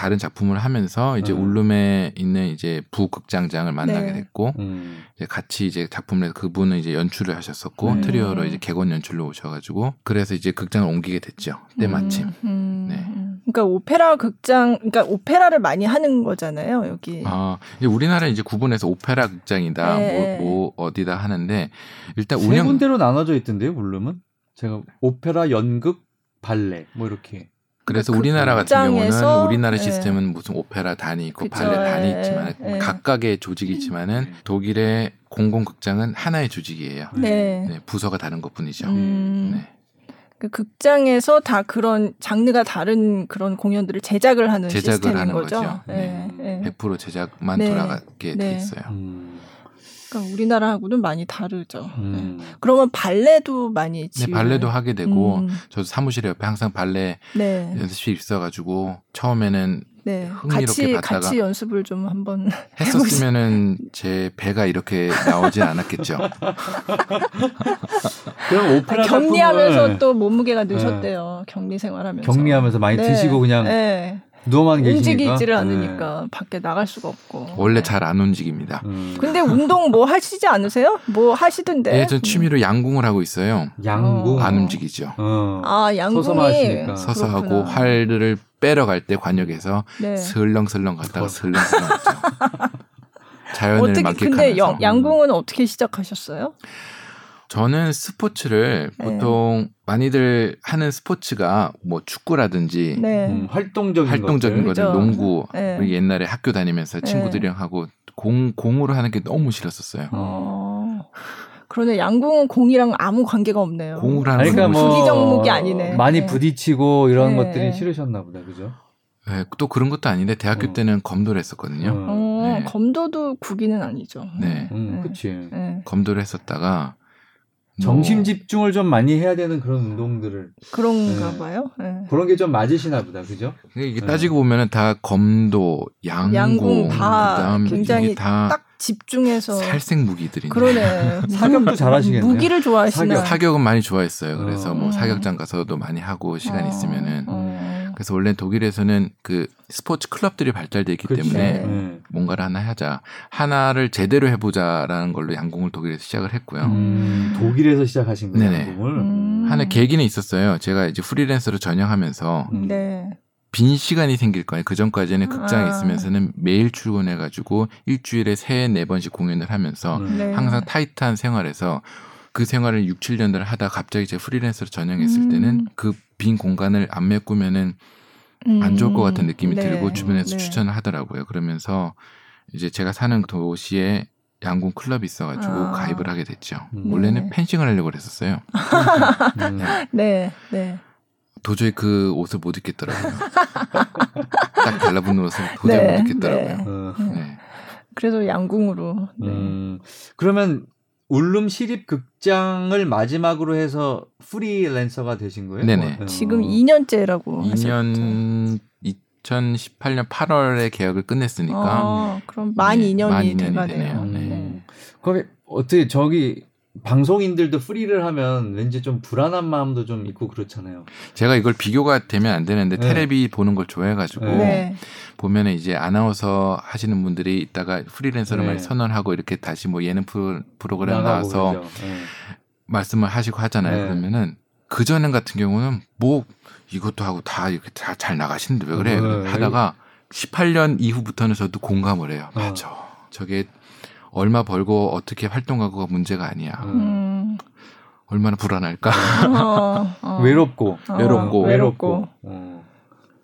다른 작품을 하면서 이제 음. 울름에 있는 이제 부극장장을 만나게 네. 됐고 음. 이제 같이 이제 작품을 해서 그분은 이제 연출을 하셨었고 음. 트리어로 이제 객원 연출로 오셔가지고 그래서 이제 극장을 옮기게 됐죠 때마침. 음. 음. 네. 그러니까 오페라 극장, 그러니까 오페라를 많이 하는 거잖아요 여기. 아 이제 우리나라 이제 구분해서 오페라 극장이다, 네. 뭐, 뭐 어디다 하는데 일단 세 운영 군데로 나눠져 있던데요 울룸은 제가 오페라, 연극, 발레 뭐 이렇게. 그래서 그 우리나라 같은 경우는 우리나라 네. 시스템은 무슨 오페라 단이 있고 그쵸, 발레 단이 네. 있지만 네. 각각의 조직이 있지만은 음. 독일의 공공극장은 하나의 조직이에요. 네. 네 부서가 다른 것뿐이죠. 음. 네. 그 극장에서 다 그런 장르가 다른 그런 공연들을 제작을 하는 제작을 시스템인 하는 거죠. 거죠. 네. 네. 100% 제작만 돌아가게 돼 있어요. 음. 그러니까 우리나라하고는 많이 다르죠. 음. 네. 그러면 발레도 많이 지 네, 발레도 하게 되고 음. 저도 사무실에 옆에 항상 발레 네. 연습실이 있어가지고 처음에는 네. 흥미롭게 같이, 봤다가 같이 연습을 좀 한번 했었으면은 제 배가 이렇게 나오진 않았겠죠. 그럼 오페라 아, 격리하면서 또 몸무게가 네. 느셨대요. 격리 생활하면서. 격리하면서 많이 네. 드시고 그냥 누워만 움직이지를 않으니까 네. 밖에 나갈 수가 없고. 원래 잘 안 움직입니다. 음. 근데 운동 뭐 하시지 않으세요? 뭐 하시던데? 네, 전 취미로 양궁을 하고 있어요. 양궁 안 움직이죠. 어. 아, 양궁이 서서 하고 활을 빼러 갈 때 관역에서 네. 슬렁슬렁 갔다가 슬렁슬렁 갔죠. 자연을 어떻게, 만끽하면서. 근데 양, 양궁은 어떻게 시작하셨어요? 저는 스포츠를 네. 보통 많이들 하는 스포츠가 뭐 축구라든지 네. 음, 활동적인 활동적인 것들, 것들 농구 네. 우리 옛날에 학교 다니면서 네. 친구들이랑 하고 공 공으로 하는 게 너무 싫었었어요. 어. 그러네 양궁은 공이랑 아무 관계가 없네요. 공을 하는 그러니까 뭐 종목이 아니네. 많이 네. 부딪히고 이런 네. 것들이 싫으셨나 보다, 그죠? 네, 또 그런 것도 아닌데 대학교 어. 때는 검도를 했었거든요. 어, 네. 검도도 국기는 아니죠. 네, 음, 그렇지. 검도를 했었다가 정심 뭐 집중을 좀 많이 해야 되는 그런 운동들을 그런가 네. 봐요. 네. 그런 게 좀 맞으시나 보다, 그죠? 이게 네. 따지고 보면은 다 검도, 양궁, 양궁 다 그다음 굉장히 딱 집중해서 살생 무기들이 그러네. 사격도 잘하시겠네요. 무기를 좋아하시나? 사격, 사격 은 많이 좋아했어요. 그래서 어. 뭐 사격장 가서도 많이 하고 시간 어. 있으면은. 어. 그래서 원래 독일에서는 그 스포츠 클럽들이 발달돼 있기 그치. 때문에 네. 뭔가를 하나 하자 하나를 제대로 해보자라는 걸로 양궁을 독일에서 시작을 했고요. 음, 독일에서 시작하신 거예요, 양궁을. 음. 하나 계기는 있었어요. 제가 이제 프리랜서로 전향하면서 음. 네. 빈 시간이 생길 거예요. 그 전까지는 극장에 아. 있으면서는 매일 출근해가지고 일주일에 세 네 번씩 공연을 하면서 음. 네. 항상 타이트한 생활에서 그 생활을 6, 7년을 하다 갑자기 제 프리랜서로 전향했을 음. 때는 그 빈 공간을 안 메꾸면은 음. 안 좋을 것 같은 느낌이 네. 들고 주변에서 네. 추천을 하더라고요. 그러면서 이제 제가 사는 도시에 양궁 클럽이 있어가지고 아. 가입을 하게 됐죠. 음. 원래는 펜싱을 하려고 그랬었어요. 음. 네, 네. 도저히 그 옷을 못 입겠더라고요. 딱 달라붙는 옷을 도저히 네, 못 입겠더라고요. 네. 네. 그래서 양궁으로. 네. 음, 그러면 울름 시립 극장을 마지막으로 해서 프리랜서가 되신 거예요? 네네. 어. 지금 2년째라고 2년 2018년 8월에 계약을 끝냈으니까. 아, 그럼 만 네, 2년이, 만 2년이 돼가네요. 네. 음. 그럼 어떻게 저기 방송인들도 프리를 하면 왠지 좀 불안한 마음도 좀 있고 그렇잖아요. 제가 이걸 비교가 되면 안 되는데 네. 테레비 보는 걸 좋아해가지고 네. 보면은 이제 아나운서 하시는 분들이 있다가 프리랜서를 네. 선언하고 이렇게 다시 뭐 예능 프로, 프로그램 나와서 네. 말씀을 하시고 하잖아요. 네. 그러면은 그 전엔 같은 경우는 뭐 이것도 하고 다 이렇게 다 잘 나가시는데 왜 그래? 네. 하다가 18년 이후부터는 저도 공감을 해요. 어. 맞아. 저게 얼마 벌고 어떻게 활동하고가 문제가 아니야. 음. 얼마나 불안할까? 어, 어. 외롭고, 어, 외롭고, 외롭고. 어.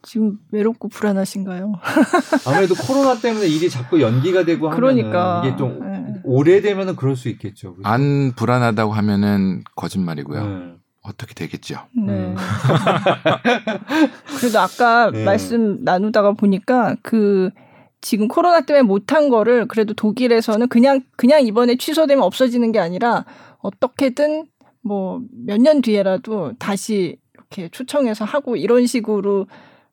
지금 외롭고 불안하신가요? 아무래도 코로나 때문에 일이 자꾸 연기가 되고 하면 그러니까. 이게 좀 네. 오래되면은 그럴 수 있겠죠. 그렇죠? 안 불안하다고 하면은 거짓말이고요. 네. 어떻게 되겠죠. 네. 음. 그래도 아까 네. 말씀 나누다가 보니까 그 지금 코로나 때문에 못한 거를 그래도 독일에서는 그냥 그냥 이번에 취소되면 없어지는 게 아니라 어떻게든 뭐 몇 년 뒤에라도 다시 이렇게 초청해서 하고 이런 식으로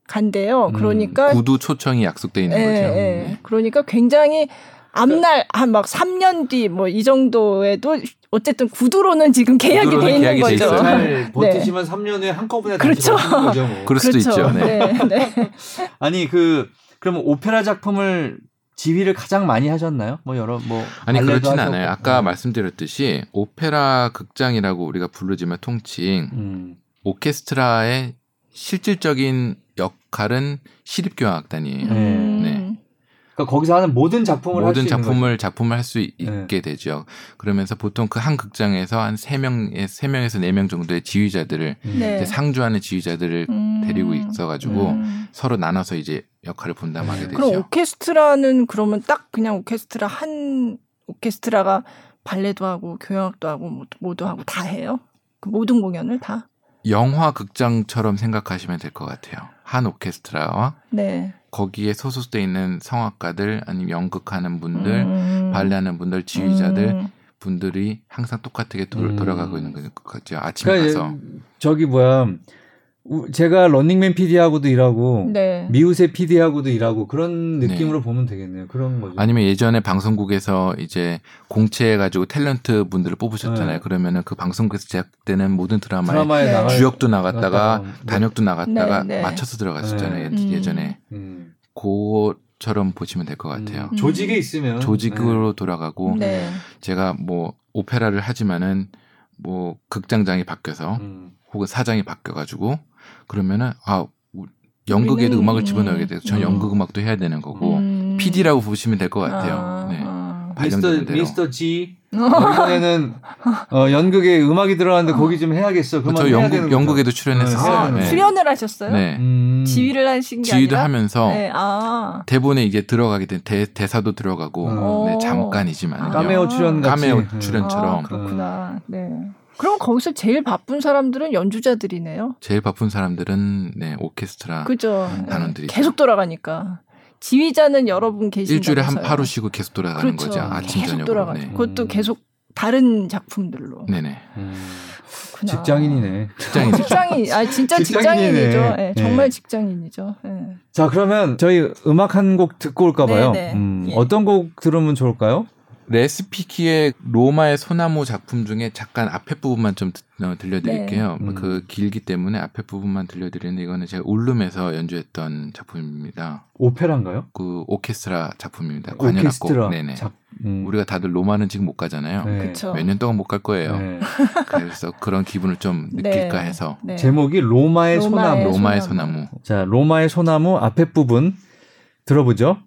간대요. 음, 그러니까 음, 구두 초청이 약속돼 있는 예, 거죠. 예. 음. 그러니까 굉장히 앞날 한 막 3년 뒤 뭐 이 정도에도 어쨌든 구두로는 지금 계약이 돼 있는 거죠. 잘 버티시면 네. 3년 후에 한꺼번에 그렇죠. 다시 거죠. 뭐. 그럴 수도 그렇죠. 있죠. 네. 네. 네. 아니 그 그러면 오페라 작품을 지휘를 가장 많이 하셨나요? 뭐 여러 뭐 아니 그렇진 않아요. 아까 음. 말씀드렸듯이 오페라 극장이라고 우리가 부르지만 통칭 음. 오케스트라의 실질적인 역할은 시립교향악단이에요. 음. 네. 그러니까 거기서 하는 모든 작품을 모든 작품을 작품을 할 수 있게 네. 되죠. 그러면서 보통 그 한 극장에서 한 세 명에 세 명에서 네 명 정도의 지휘자들을 네. 상주하는 지휘자들을 음. 데리고 있어 가지고 음. 서로 나눠서 이제 역할을 분담하게 네. 되죠. 그럼 오케스트라는 그러면 딱 그냥 오케스트라 한 오케스트라가 발레도 하고 교향악도 하고 모두 하고 다 해요? 그 모든 공연을 다? 영화 극장처럼 생각하시면 될 것 같아요. 한 오케스트라와 네. 거기에 소속돼 있는 성악가들 아니면 연극하는 분들, 음. 발레하는 분들, 지휘자들 음. 분들이 항상 똑같게 도, 음. 돌아가고 있는 거죠. 아침에 그러니까 가서 저기 뭐야 제가 런닝맨 PD하고도 일하고 네. 미우새 PD하고도 일하고 그런 네. 느낌으로 네. 보면 되겠네요. 그런 거죠. 아니면 예전에 방송국에서 이제 공채해 가지고 탤런트 분들을 뽑으셨잖아요. 네. 그러면은 그 방송국에서 제작되는 모든 드라마에, 네. 주역도 나갔다가 단역도 나갔다가 네, 맞춰서 들어갔었잖아요. 음. 예전에. 음. 그처럼 보시면 될 것 같아요. 음. 조직에 있으면 조직으로 돌아가고 제가 뭐 오페라를 하지만은 뭐 극장장이 바뀌어서 음. 혹은 사장이 바뀌어 가지고 그러면은 아 연극에도 음악을 집어넣어야 돼요. 전 음. 연극 음악도 해야 되는 거고 음. PD라고 보시면 될 것 같아요. 아, 네. 아. 미스터 미스터 G 뭐 이번에는 어, 연극에 음악이 들어갔는데 거기 좀 해야겠어. 그만 저 연극 연극에도 출연했었어요. 네. 네. 출연을 하셨어요? 네. 음. 지휘를 하신 게 지휘도 아니라? 하면서 네. 아. 대본에 이제 들어가게 된 대, 대사도 들어가고 음. 네, 잠깐이지만 까메오 출연 같이 까메오 출연처럼 아, 그렇구나. 네. 그럼 거기서 제일 바쁜 사람들은 연주자들이네요. 제일 바쁜 사람들은 네 오케스트라 그죠. 단원들이 계속 돌아가니까. 지휘자는 여러분 계신 일주일에 한 하루 쉬고 계속 돌아가는 그렇죠. 거죠. 아침 계속 저녁으로. 돌아가죠. 네. 그것도 계속 다른 작품들로. 네네. 음. 직장인이네. 직장인. 직장인. 아 진짜 직장인이죠. 네, 정말 네. 직장인이죠. 네. 자 그러면 저희 음악 한 곡 듣고 올까 봐요. 음, 예. 어떤 곡 들으면 좋을까요? 레스피키의 로마의 소나무 작품 중에 잠깐 앞에 부분만 좀 어, 들려드릴게요. 네. 음. 그 길기 때문에 앞에 부분만 들려드리는데 이거는 제가 울룸에서 연주했던 작품입니다. 오페라인가요? 그 오케스트라 작품입니다. 관현악곡. 네네. 작... 음. 우리가 다들 로마는 지금 못 가잖아요. 네. 몇년 동안 못 갈 거예요. 네. 그래서 그런 기분을 좀 네. 느낄까 해서 네. 제목이 로마의, 로마의 소나무. 로마의 소나무. 자, 로마의 소나무 앞에 부분 들어보죠.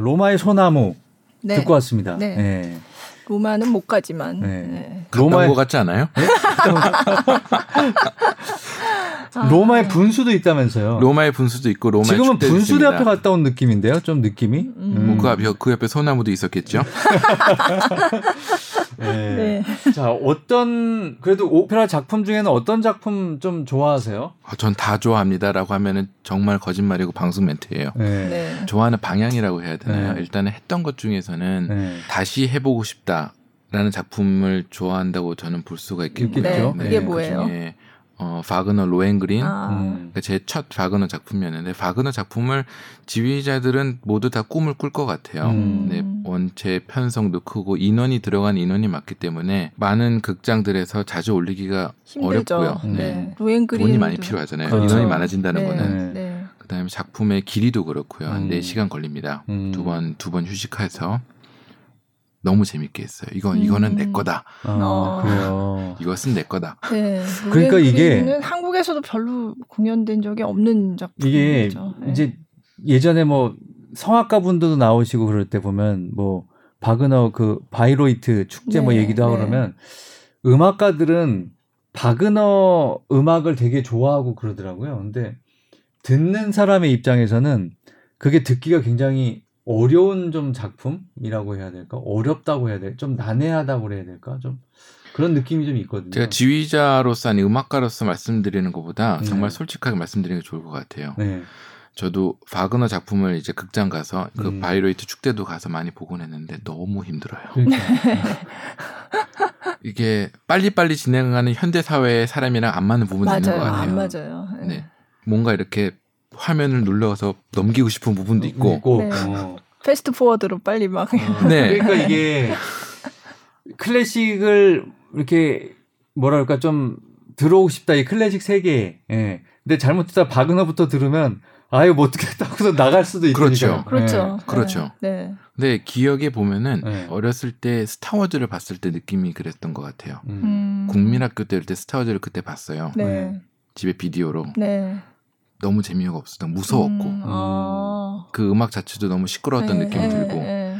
로마의 소나무 네. 듣고 왔습니다. 네. 네. 로마는 못 가지만. 네. 네. 로마의 것 같지 않아요? 네? 아. 로마의 분수도 있다면서요. 로마의 분수도 있고 로마의 지금은 분수대 앞에 갔다 온 느낌인데요. 좀 느낌이. 음. 음. 뭐그 앞에 그 옆에 소나무도 있었겠죠. 네. 네. 자 어떤 그래도 오페라 작품 중에는 어떤 작품 좀 좋아하세요? 아, 전 다 좋아합니다라고 하면은 정말 거짓말이고 방송 멘트예요. 네. 네. 좋아하는 방향이라고 해야 되나요? 네. 일단은 했던 것 중에서는 네. 다시 해보고 싶다. 라는 작품을 좋아한다고 저는 볼 수가 있겠고요. 네, 그게 네, 뭐예요? 그중에 어, 바그너 로엔그린 아. 그러니까 제 첫 바그너 작품이었는데 바그너 작품을 지휘자들은 모두 다 꿈을 꿀 것 같아요. 음. 네, 원체 편성도 크고 인원이 들어간 인원이 많기 때문에 많은 극장들에서 자주 올리기가 힘들죠. 어렵고요. 네. 네. 로엔그린 돈이 많이 필요하잖아요. 그렇죠. 인원이 많아진다는 네. 거는. 네. 그다음에 작품의 길이도 그렇고요. 한 음. 4시간 걸립니다. 음. 두 번 두 번 휴식해서 너무 재밌게 했어요. 이거 음. 이거는 내 거다. 아, 어. 그래요. 이것은 내 거다. 네. 그러니까 이게 한국에서도 별로 공연된 적이 없는 작품이죠. 이게 네. 이제 예전에 뭐 성악가 분들도 나오시고 그럴 때 보면 뭐 바그너 그 바이로이트 축제 뭐 네, 뭐 얘기도 하고 네. 그러면 음악가들은 바그너 음악을 되게 좋아하고 그러더라고요. 근데 듣는 사람의 입장에서는 그게 듣기가 굉장히 어려운 좀 작품이라고 해야 될까? 어렵다고 해야 될, 좀 난해하다고 해야 될까? 좀 그런 느낌이 좀 있거든요. 제가 지휘자로서 아니 음악가로서 말씀드리는 것보다 네. 정말 솔직하게 말씀드리는 게 좋을 것 같아요. 네. 저도 바그너 작품을 이제 극장 가서 그 음. 바이로이트 축제도 가서 많이 보곤 했는데 너무 힘들어요. 그러니까. 이게 빨리빨리 진행하는 현대 사회의 사람이랑 안 맞는 부분이 있는 것 같아요. 안 맞아요. 네. 네. 뭔가 이렇게 화면을 눌러서 넘기고 싶은 부분도 있고. 있고. 네. 어. 패스트 포워드로 빨리 막. 어. 네. 그러니까 이게 클래식을 이렇게 뭐랄까 좀 들어오고 싶다 이 클래식 세계에. 예. 근데 잘못 듣다 바그너부터 들으면 아유 뭐 어떻게 하고서 나갈 수도 있으니까. 그렇죠. 그렇죠. 네. 그렇죠. 네. 근데 기억에 보면은 네. 어렸을 때 스타워즈를 봤을 때 느낌이 그랬던 것 같아요. 음. 음. 국민학교 때때 스타워즈를 그때 봤어요. 네. 집에 비디오로. 네. 너무 재미가 없었다. 무서웠고 음, 아. 그 음악 자체도 너무 시끄러웠던 네, 느낌이 네, 들고 네.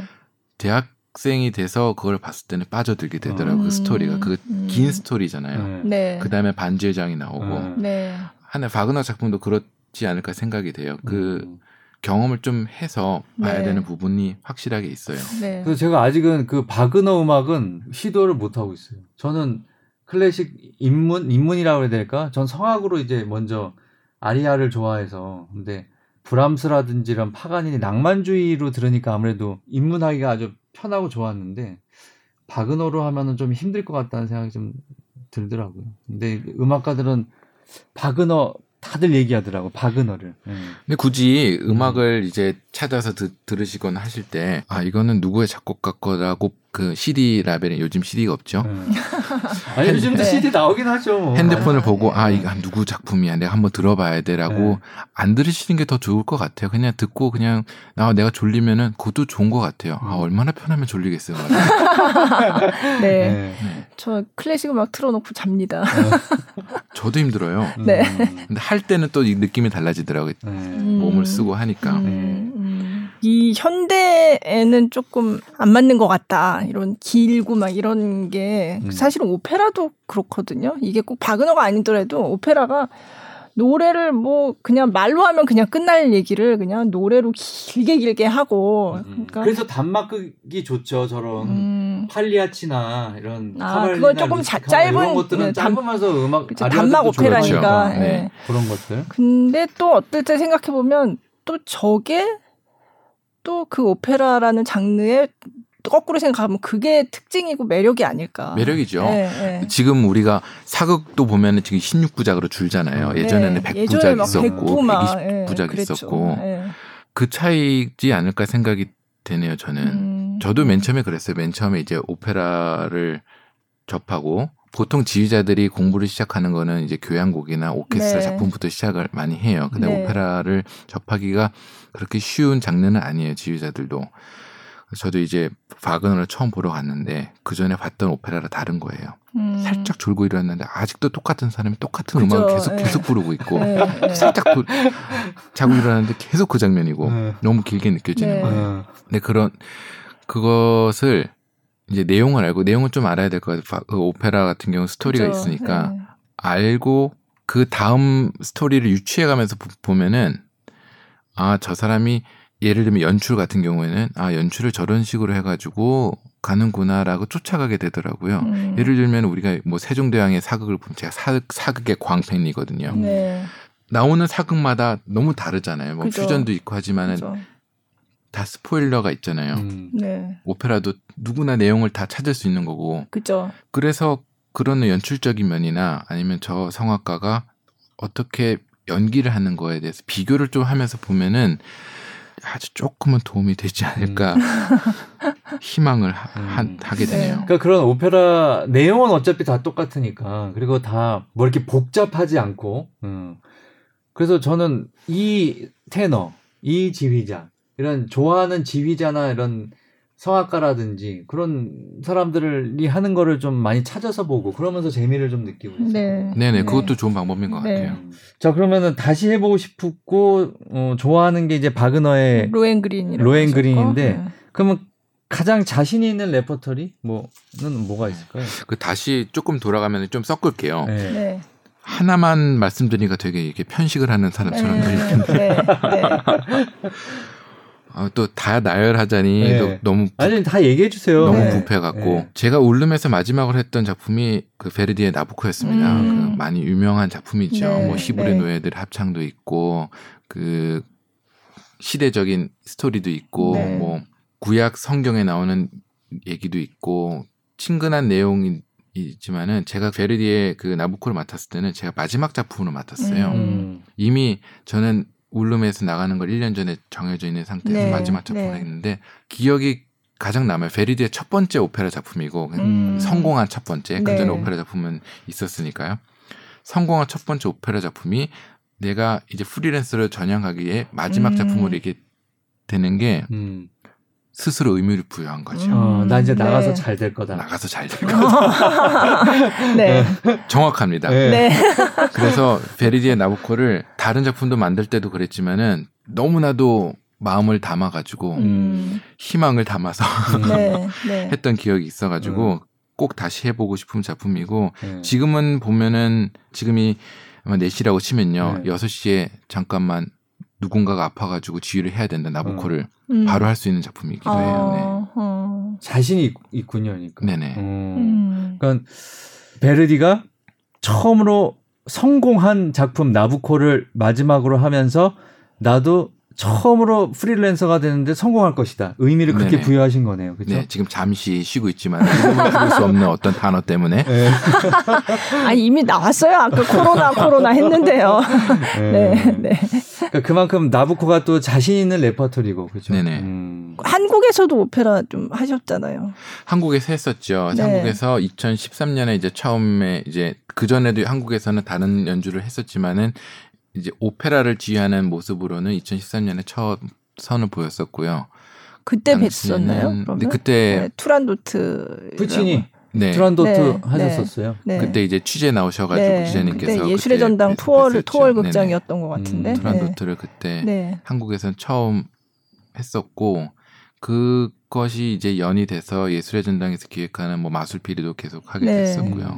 대학생이 돼서 그걸 봤을 때는 빠져들게 되더라고 요그 음, 그 스토리가 그긴 음. 스토리잖아요. 네. 네. 그 다음에 반지의 장이 나오고 네. 하나 바그너 작품도 그렇지 않을까 생각이 돼요. 그 음. 경험을 좀 해서 봐야 네. 되는 부분이 확실하게 있어요. 네. 그래서 제가 아직은 그 바그너 음악은 시도를 못 하고 있어요. 저는 클래식 입문 입문이라고 해야 될까? 전 성악으로 이제 먼저 아리아를 좋아해서 근데 브람스라든지 이런 파가니니 낭만주의로 들으니까 아무래도 입문하기가 아주 편하고 좋았는데 바그너로 하면은 좀 힘들 것 같다는 생각이 좀 들더라고요. 근데 음악가들은 바그너 다들 얘기하더라고 바그너를. 네. 근데 굳이 음악을 음. 이제 찾아서 드, 들으시거나 하실 때 아 이거는 누구의 작곡가 거라고 그 CD 라벨에 요즘 CD가 없죠. 네. 아니 요즘도 네. CD 나오긴 하죠. 뭐. 핸드폰을 보고 아 이거 누구 작품이야 내가 한번 들어봐야 돼라고 네. 안 들으시는 게 더 좋을 것 같아요. 그냥 듣고 그냥 나 내가 졸리면은 그것도 좋은 것 같아요. 아 음. 얼마나 편하면 졸리겠어요. 네. 네. 저 클래식 음악 틀어놓고 잡니다. 저도 힘들어요. 네. 근데 할 때는 또 이 느낌이 달라지더라고요. 음. 몸을 쓰고 하니까. 음. 이 현대에는 조금 안 맞는 것 같다. 이런 길고 막 이런 게 음. 사실은 오페라도 그렇거든요. 이게 꼭 바그너가 아니더라도 오페라가 노래를 뭐 그냥 말로 하면 그냥 끝날 얘기를 그냥 노래로 길게 길게 하고 음. 그러니까 그래서 단막극이 좋죠 저런 음. 팔리아치나 이런 아 그건 조금 자, 짧은 이런 것들은 네, 짧으면서 음악 그쵸, 단막 오페라니까 네. 네. 그런 것들 근데 또 어떨 때 생각해 보면 또 저게 또 그 오페라라는 장르에 거꾸로 생각하면 그게 특징이고 매력이 아닐까. 매력이죠. 네, 네. 지금 우리가 사극도 보면은 지금 16부작으로 줄잖아요. 네. 예전에는 네. 100부작 있었고 120부작 네, 있었고 네. 그 차이지 않을까 생각이 되네요. 저는 음. 저도 맨 처음에 그랬어요. 맨 처음에 이제 오페라를 접하고 보통 지휘자들이 공부를 시작하는 거는 이제 교향곡이나 오케스트라 네. 작품부터 시작을 많이 해요. 근데 네. 오페라를 접하기가 그렇게 쉬운 장르는 아니에요. 지휘자들도. 저도 이제 바그너를 처음 보러 갔는데 그 전에 봤던 오페라랑 다른 거예요. 음. 살짝 졸고 일어났는데 아직도 똑같은 사람이 똑같은 그죠. 음악을 계속 네. 계속 부르고 있고 네. 네. 살짝 도, 자고 일어났는데 계속 그 장면이고 네. 너무 길게 느껴지는 네. 거예요. 근데 그런 그것을 이제 내용을 알고 내용을 좀 알아야 될 것 같아요. 그 오페라 같은 경우 스토리가 그렇죠. 있으니까 네. 알고 그 다음 스토리를 유추해가면서 보면은 아 저 사람이 예를 들면 연출 같은 경우에는 아 연출을 저런 식으로 해가지고 가는구나라고 쫓아가게 되더라고요. 음. 예를 들면 우리가 뭐 세종대왕의 사극을 보면 제가 사, 사극의 광팬이거든요. 네. 나오는 사극마다 너무 다르잖아요. 뭐 그죠. 퓨전도 있고 하지만은 그죠. 다 스포일러가 있잖아요. 음. 네. 오페라도 누구나 내용을 다 찾을 수 있는 거고. 그죠. 그래서 그런 연출적인 면이나 아니면 저 성악가가 어떻게 연기를 하는 거에 대해서 비교를 좀 하면서 보면은 아주 조금은 도움이 되지 않을까 음. 희망을 하, 음. 하게 되네요. 네. 그러니까 그런 오페라 내용은 어차피 다 똑같으니까 그리고 다 뭐 이렇게 복잡하지 않고 음. 그래서 저는 이 테너, 이 지휘자 이런 좋아하는 지휘자나 이런 성악가라든지 그런 사람들이 하는 거를 좀 많이 찾아서 보고 그러면서 재미를 좀 느끼고 있어요. 네. 네네, 네. 그것도 좋은 방법인 것 네. 같아요. 자, 그러면은 다시 해보고 싶고 어, 좋아하는 게 이제 바그너의 로엔그린 로엔그린인데 네. 그러면 가장 자신 있는 레퍼토리 뭐는 뭐가 있을까요? 그 다시 조금 돌아가면 좀 섞을게요. 네. 네. 하나만 말씀드리니까 되게 이렇게 편식을 하는 사람처럼 들리는데. 네. 아, 또 다 나열하자니 네. 너무 부, 아니 다 얘기해 주세요. 너무 네. 뷔페 같고 네. 제가 울름에서 마지막으로 했던 작품이 그 베르디의 나부코였습니다. 음. 그 많이 유명한 작품이죠. 네. 뭐 히브리 네. 노예들 합창도 있고 그 시대적인 스토리도 있고 네. 뭐 구약 성경에 나오는 얘기도 있고 친근한 내용이지만은 제가 베르디의 그 나부코를 맡았을 때는 제가 마지막 작품으로 맡았어요. 음. 이미 저는 울룸에서 나가는 걸 1년 전에 정해져 있는 상태에서 네. 마지막 작품을 네. 했는데 기억이 가장 남아요. 베리디의 첫 번째 오페라 작품이고 음. 성공한 첫 번째. 그 전에 네. 오페라 작품은 있었으니까요. 성공한 첫 번째 오페라 작품이 내가 이제 프리랜서로 전향하기에 마지막 음. 작품으로 이렇게 되는 게 음. 스스로 의미를 부여한 거죠. 음, 어, 나 이제 나가서 네. 잘될 거다. 나가서 잘 될 거다. 네. 정확합니다. 네. 네. 그래서 베리디의 나부코를 다른 작품도 만들 때도 그랬지만은 너무나도 마음을 담아가지고 음. 희망을 담아서 네. 네. 했던 기억이 있어가지고 음. 꼭 다시 해보고 싶은 작품이고 네. 지금은 보면은 지금이 아마 4시라고 치면요. 네. 6시에 잠깐만 누군가가 아파가지고 지휘를 해야 된다 나부코를 음. 음. 바로 할 수 있는 작품이기도 아, 해요. 네. 어. 자신이 있, 군요 그러니까. 네네. 어. 음. 그러니까 베르디가 처음으로 성공한 작품 나부코를 마지막으로 하면서 나도 처음으로 프리랜서가 되는데 성공할 것이다. 의미를 그렇게 네네. 부여하신 거네요. 그렇죠? 네, 지금 잠시 쉬고 있지만 이름을 부를 수 없는 어떤 단어 때문에. 네. 아니 이미 나왔어요. 아까 코로나 코로나 했는데요. 네, 네. 네. 그러니까 그만큼 나부코가 또 자신 있는 레퍼토리고 그렇죠. 네네. 음. 한국에서도 오페라 좀 하셨잖아요. 한국에서 했었죠. 네. 한국에서 2013년에 이제 처음에 이제 그 전에도 한국에서는 다른 연주를 했었지만은 이제 오페라를 지휘하는 모습으로는 2013년에 첫 선을 보였었고요. 그때 뵀었나요? 그러면? 그때 네, 투란도트 푸치니 네. 투란도트 네, 하셨었어요. 네. 그때 이제 취재 나오셔가지고 네. 기자님께서 예술의 전당 투어를 투어 극장이었던 것 같은데 음, 투란도트를 그때 네. 한국에서는 처음 했었고 그것이 이제 연이 돼서 예술의 전당에서 기획하는 뭐 마술피리도 계속 하게 네. 됐었고요.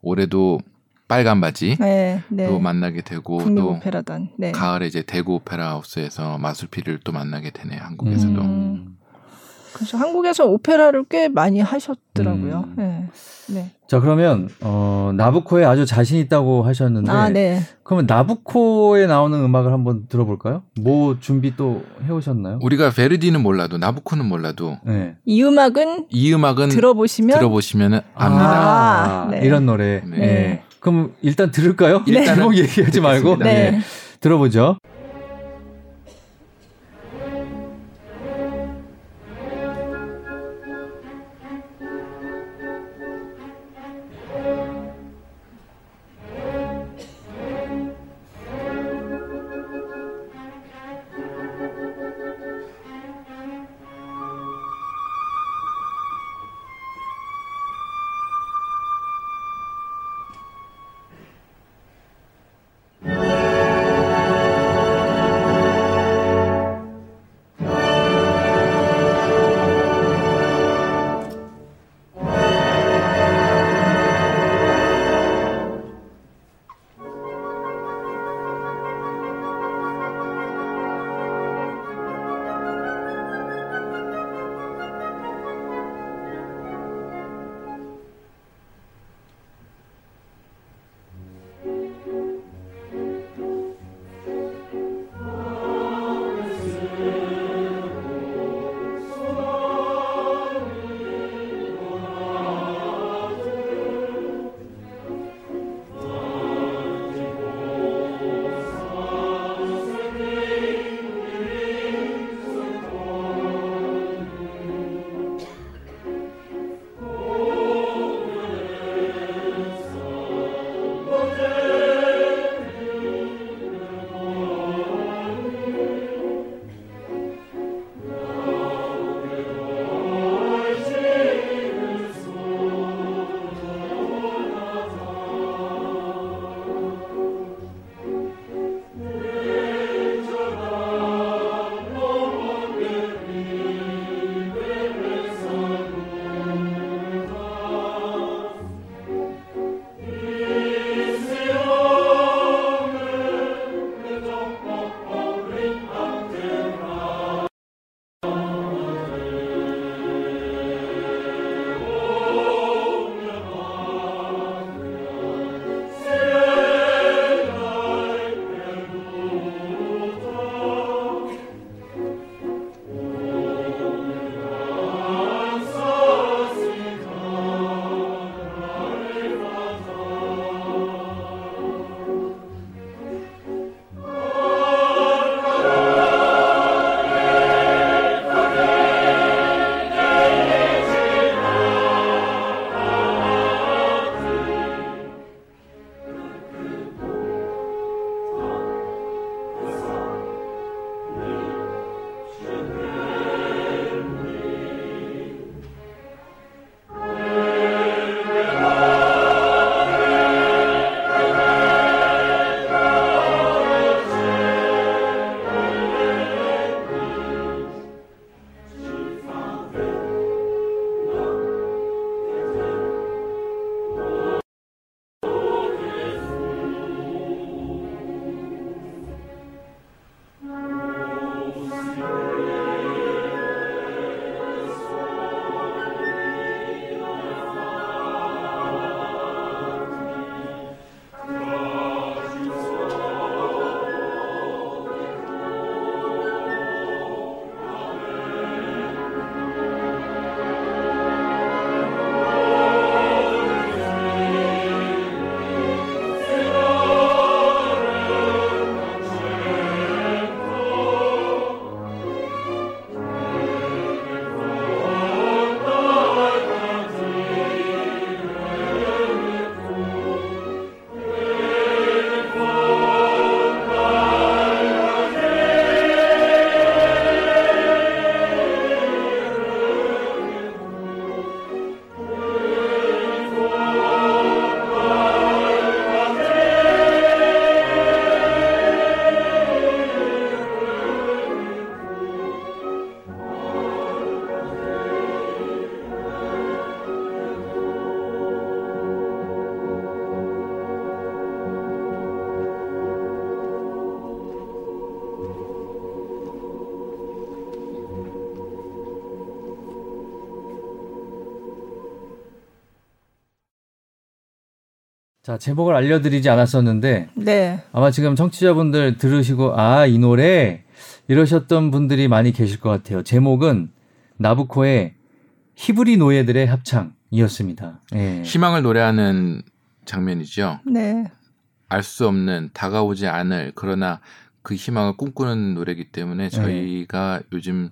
올해도 빨간 바지로 네, 네. 만나게 되고 또 오페라단. 네. 가을에 이제 대구 오페라 하우스에서 마술피리를 또 만나게 되네요. 한국에서도. 음. 그래서 한국에서 오페라를 꽤 많이 하셨더라고요. 음. 네. 네. 자 그러면 어, 나부코에 아주 자신 있다고 하셨는데 아, 네. 그러면 나부코에 나오는 음악을 한번 들어볼까요? 뭐 준비 또 해오셨나요? 우리가 베르디는 몰라도 나부코는 몰라도 네. 이 음악은 이 음악은 들어보시면 들어보시면 압니다. 아, 네. 이런 노래. 네. 네. 그럼 일단 들을까요? 일단 얘기하지 말고 네. 들어보죠. 자, 제목을 알려드리지 않았었는데. 네. 아마 지금 청취자분들 들으시고, 아, 이 노래 이러셨던 분들이 많이 계실 것 같아요. 제목은 나부코의 히브리 노예들의 합창이었습니다. 네. 희망을 노래하는 장면이죠. 네. 알 수 없는 다가오지 않을 그러나 그 희망을 꿈꾸는 노래이기 때문에 저희가 네. 요즘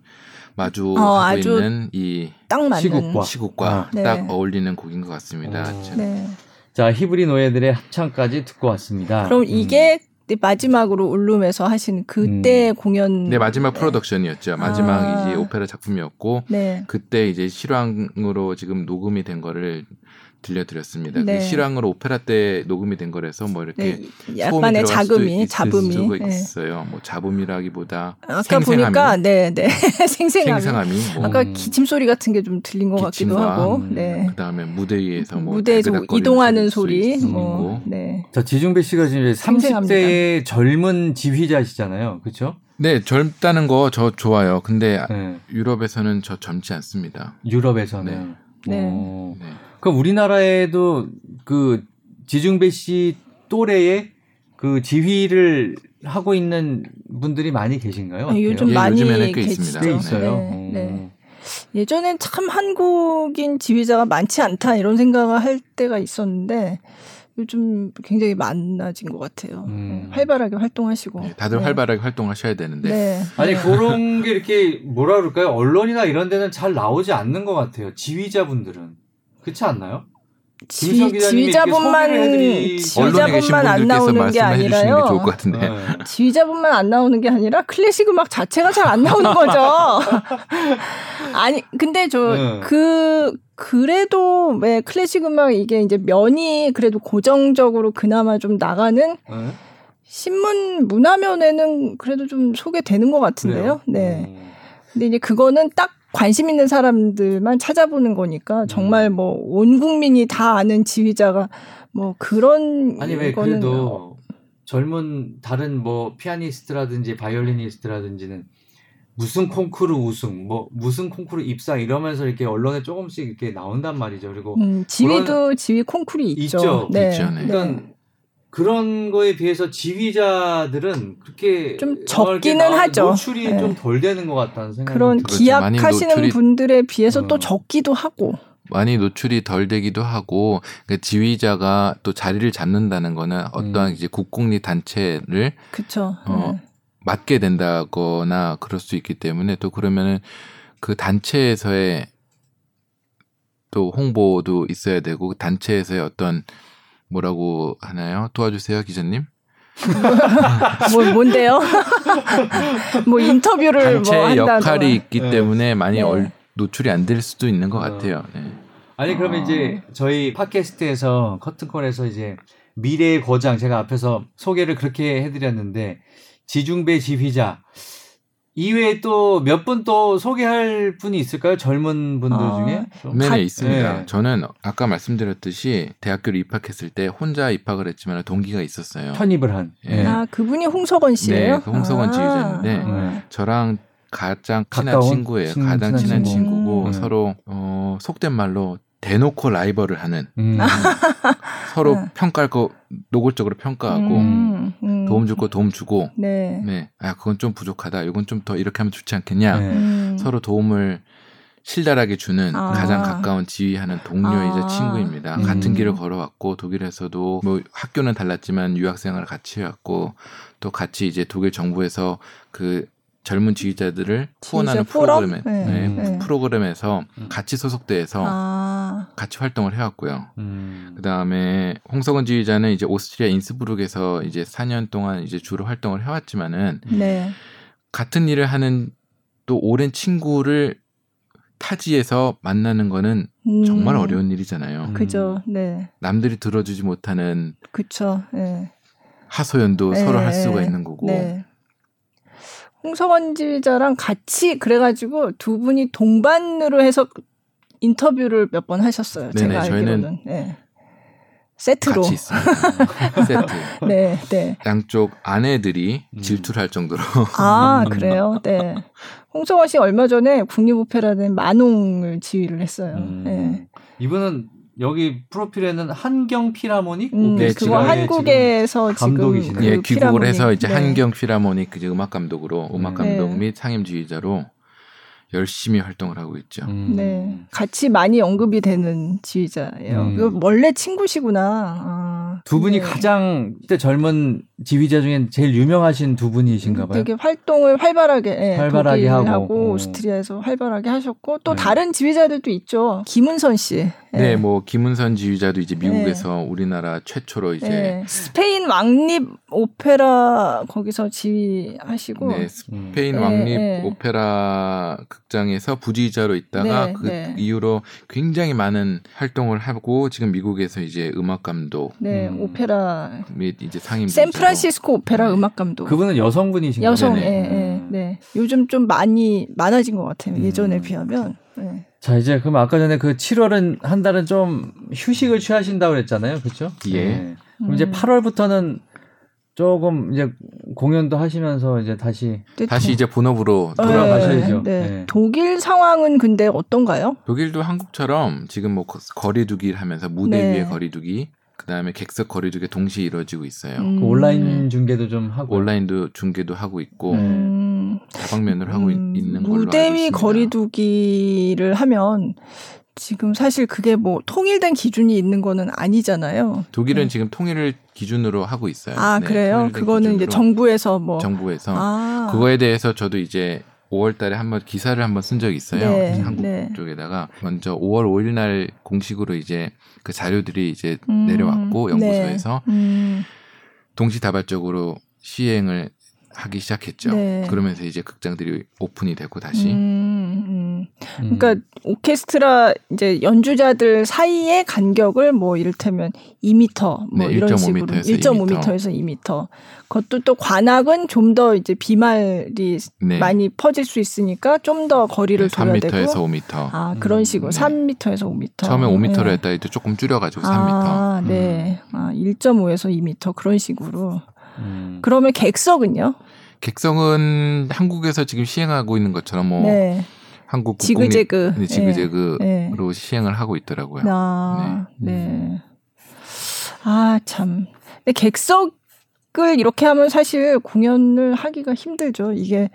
마주하고 어, 있는 이 시국과, 시국과 아. 딱 네. 어울리는 곡인 것 같습니다. 어. 네. 자, 히브리 노예들의 합창까지 듣고 왔습니다. 그럼 음. 이게 음. 마지막으로 울룸에서 하신 그때 음. 공연 네 마지막 프로덕션이었죠 마지막 아. 이제 오페라 작품이었고 네. 그때 이제 실황으로 지금 녹음이 된 거를 들려드렸습니다. 그 네. 그 실황으로 오페라 때 녹음이 된 거라서 뭐 이렇게 네. 약간의 자금이 자금이 수가 네. 있어요. 뭐 자금이라기보다 아까 생생함이, 보니까 네네 생생함이, 생생함이 뭐. 아까 기침 소리 같은 게 좀 들린 것 같기도 하고 음, 네. 그다음에 무대 위에서 뭐 무대에서 이동하는 소리, 소리 뭐 네. 자 지중배 씨가 지금 30대의 젊은 지휘자시잖아요, 그렇죠? 네, 젊다는 거 저 좋아요. 근데 네. 유럽에서는 저 젊지 않습니다. 유럽에서는. 네. 네. 네. 그럼 우리나라에도 그 지중배 씨 또래의 그 지휘를 하고 있는 분들이 많이 계신가요? 아, 요즘 예, 많이 계십니다. 꽤 있어요. 네, 네. 예전엔 참 한국인 지휘자가 많지 않다 이런 생각을 할 때가 있었는데 요즘 굉장히 많아진 것 같아요. 음. 활발하게 활동하시고. 네, 다들 네. 활발하게 활동하셔야 되는데. 네. 아니 네. 그런 게 이렇게 뭐라 그럴까요? 언론이나 이런 데는 잘 나오지 않는 것 같아요. 지휘자분들은. 그렇지 않나요? 지, 지휘자분만 지휘자분만 안 나오는 게 아니라요. 게 네. 지휘자분만 안 나오는 게 아니라 클래식 음악 자체가 잘 안 나오는 거죠. 아니 근데 저그 네. 그래도 왜 클래식 음악 이게 이제 면이 그래도 고정적으로 그나마 좀 나가는 네. 신문 문화면에는 그래도 좀 소개되는 것 같은데요. 그래요? 네. 음. 근데 이제 그거는 딱 관심 있는 사람들만 찾아보는 거니까 정말 음. 뭐온 국민이 다 아는 지휘자가 뭐 그런 아니 왜 그래도 젊은 다른 뭐 피아니스트라든지 바이올리니스트라든지는 무슨 콩쿠르 우승, 뭐 무슨 콩쿠르 입상 이러면서 이렇게 언론에 조금씩 이렇게 나온단 말이죠. 그리고 음, 지휘도 지휘 콩쿠르 있죠. 있죠. 네. 있죠. 네. 그러니까 그런 거에 비해서 지휘자들은 그렇게 좀 적기는 하죠. 노출이 네. 좀덜 되는 것 같다는 생각이 그런 기약하시는 분들에 비해서 어. 또 적기도 하고 많이 노출이 덜 되기도 하고 그 지휘자가 또 자리를 잡는다는 거는 어떠한 음. 이제 국공립 단체를 그쵸. 어, 네. 맡게 된다거나 그럴 수 있기 때문에 또 그러면은 그 단체에서의 또 홍보도 있어야 되고 단체에서의 어떤 뭐라고 하나요? 도와주세요, 기자님. 뭐 뭔데요? 뭐 인터뷰를 단체 뭐 역할이 있기 네. 때문에 많이 네. 얼, 노출이 안 될 수도 있는 것 어. 같아요. 네. 아니 그러면 어. 이제 저희 팟캐스트에서 커튼콜에서 이제 미래의 거장 제가 앞에서 소개를 그렇게 해드렸는데 지중배 지휘자 이외에 또 몇 분 또 소개할 분이 있을까요? 젊은 분들 아, 중에? 네, 네, 있습니다. 네. 저는 아까 말씀드렸듯이 대학교를 입학했을 때 혼자 입학을 했지만 동기가 있었어요. 편입을 한. 네. 아, 그분이 홍석원 씨예요? 네, 그 홍석원 아, 지휘자인데 네. 저랑 가장 친한 친구예요. 친, 가장 친한, 친한 친구 고 음. 서로 어, 속된 말로 대놓고 라이벌을 하는 음. 서로 네. 평가할 거 노골적으로 평가하고 음, 음. 도움 줄 거 도움 주고 네. 네. 아 그건 좀 부족하다. 이건 좀 더 이렇게 하면 좋지 않겠냐. 네. 음. 서로 도움을 실달하게 주는 아. 가장 가까운 지휘하는 동료이자 아. 친구입니다. 음. 같은 길을 걸어왔고 독일에서도 뭐 학교는 달랐지만 유학생활을 같이 해왔고 또 같이 이제 독일 정부에서 그 젊은 지휘자들을 후원하는 프로그램에 네. 네. 네. 프로그램에서 음. 같이 소속돼서 아. 같이 활동을 해왔고요. 음. 그 다음에 홍석원 지휘자는 이제 오스트리아 인스부르크에서 이제 4년 동안 이제 주로 활동을 해왔지만은 네. 같은 일을 하는 또 오랜 친구를 타지에서 만나는 거는 음. 정말 어려운 일이잖아요. 그죠. 네. 남들이 들어주지 못하는 그쵸. 네. 하소연도 서로 할 수가 있는 거고. 네. 홍성원 지휘자랑 같이 그래가지고 두 분이 동반으로 해서 인터뷰를 몇 번 하셨어요. 네네, 제가 알기로는. 네. 세트로. 같이 있습니다. 세트. 네, 네. 양쪽 아내들이 음. 질투를 할 정도로. 아, 그래요? 네. 홍성원 씨 얼마 전에 국립오페라는 만홍을 지휘를 했어요. 음. 네. 이분은 여기 프로필에는 한경 피라모닉 음, 네, 그거 한국에서 지금, 감독이시네요. 그 예, 귀국을 해서 이제 네. 한경 피라모닉 그 음악 감독으로 음악 네. 감독 및 상임 지휘자로 열심히 활동을 하고 있죠. 음. 네, 같이 많이 언급이 되는 지휘자예요. 음. 원래 친구시구나. 아, 두 분이 네. 가장 그때 젊은 지휘자 중엔 제일 유명하신 두 분이신가 봐요. 되게 활동을 활발하게, 네, 활발하게 하고, 하고 오스트리아에서 활발하게 하셨고 또 네. 다른 지휘자들도 있죠. 김은선 씨. 네, 네, 뭐 김은선 지휘자도 이제 미국에서 네. 우리나라 최초로 이제 네. 스페인 왕립 오페라 거기서 지휘하시고 네, 스페인 음. 왕립 네, 오페라 극장에서 부지휘자로 있다가 그 이후로 굉장히 많은 활동을 하고 지금 미국에서 이제 음악 감독, 네, 음, 오페라 및 이제 상임 샌프란시스코 오페라 음악 감독. 그분은 여성분이신가요? 여성, 예, 예, 네. 요즘 좀 많이 많아진 것 같아요. 예전에 음. 비하면. 네. 자 이제 그럼 아까 전에 그 7월은 한 달은 좀 휴식을 취하신다고 그랬잖아요, 그렇죠? 예. 네. 그럼 음. 이제 8월부터는 조금 이제 공연도 하시면서 이제 다시 다시 이제 본업으로 네. 돌아가셔야죠. 네. 네. 독일 상황은 근데 어떤가요? 독일도 한국처럼 지금 뭐 거리두기를 하면서 무대 네. 위에 거리두기 그다음에 객석 거리두기 동시에 이루어지고 있어요. 음. 그 온라인 중계도 좀 하고 온라인도 중계도 하고 있고 음. 다방면으로 하고 음. 있는 걸로 무대 위 거리두기를 하면 지금 사실 그게 뭐 통일된 기준이 있는 거는 아니잖아요. 독일은 네. 지금 통일을 기준으로 하고 있어요. 아 네, 그래요? 그거는 이제 정부에서 뭐 정부에서 아. 그거에 대해서 저도 이제 5월 달에 한번 기사를 한번 쓴 적이 있어요. 네, 한국 네. 쪽에다가 먼저 5월 5일 날 공식으로 이제 그 자료들이 이제 음, 내려왔고 연구소에서 네. 음. 동시다발적으로 시행을 하기 시작했죠. 네. 그러면서 이제 극장들이 오픈이 되고 다시. 음, 음. 그러니까 오케스트라 이제 연주자들 사이의 간격을 뭐 이를테면 2미터 뭐 네, 이런 1.5m에서 식으로 1.5m에서 2m. 2m. 그것도 또 관악은 좀 더 이제 비말이 네. 많이 퍼질 수 있으니까 좀 더 거리를 네, 둬야 3m에서 되고. 5m. 아 그런 식으로 네. 3m에서 5m. 처음에 5m로 했다 이제 조금 줄여가지고 3m. 아, 네. 음. 아 1.5에서 2m 그런 식으로. 음. 그러면 객석은요? 객석은 한국에서 지금 시행하고 있는 것처럼 뭐 네. 한국 지그재그 네, 지그재그로 네. 시행을 하고 있더라고요. 아, 네. 네. 아, 참. 근데 객석을 이렇게 하면 사실 공연을 하기가 힘들죠. 이게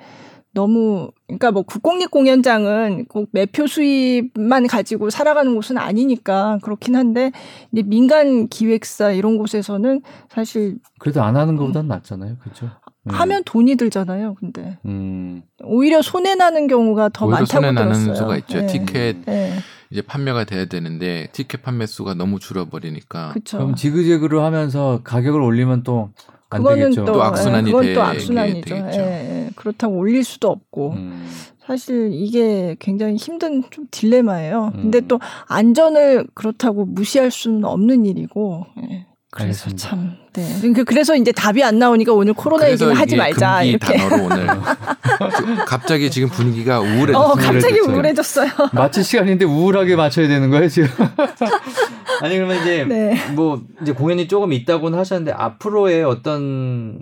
너무 그러니까 뭐 국공립 공연장은 꼭 매표 수입만 가지고 살아가는 곳은 아니니까 그렇긴 한데 이제 민간 기획사 이런 곳에서는 사실 그래도 안 하는 것보단 낫잖아요, 그렇죠? 음. 하면 돈이 들잖아요. 근데 음. 오히려 손해 나는 경우가 더 많다고 손해 나는 들었어요. 수가 있죠. 네. 티켓 네. 이제 판매가 돼야 되는데 티켓 판매 수가 너무 줄어버리니까. 그쵸. 그럼 지그재그로 하면서 가격을 올리면 또 안 되겠죠. 또, 또 악순환이 네, 그건 또 악순환이죠. 예, 예. 그렇다고 올릴 수도 없고. 음. 사실 이게 굉장히 힘든 좀 딜레마예요. 음. 근데 또 안전을 그렇다고 무시할 수는 없는 일이고. 예. 그래서 알겠습니다. 참, 네. 그러니까 그래서 이제 답이 안 나오니까 오늘 코로나 얘기는 하지 말자. 이렇게. 단어로 오늘. 갑자기 지금 분위기가 우울해졌어요. 어, 갑자기 우울해졌어요. 마칠 시간인데 우울하게 맞춰야 되는 거예요, 지금? 아니, 그러면 이제, 네. 뭐, 이제 공연이 조금 있다고는 하셨는데, 앞으로의 어떤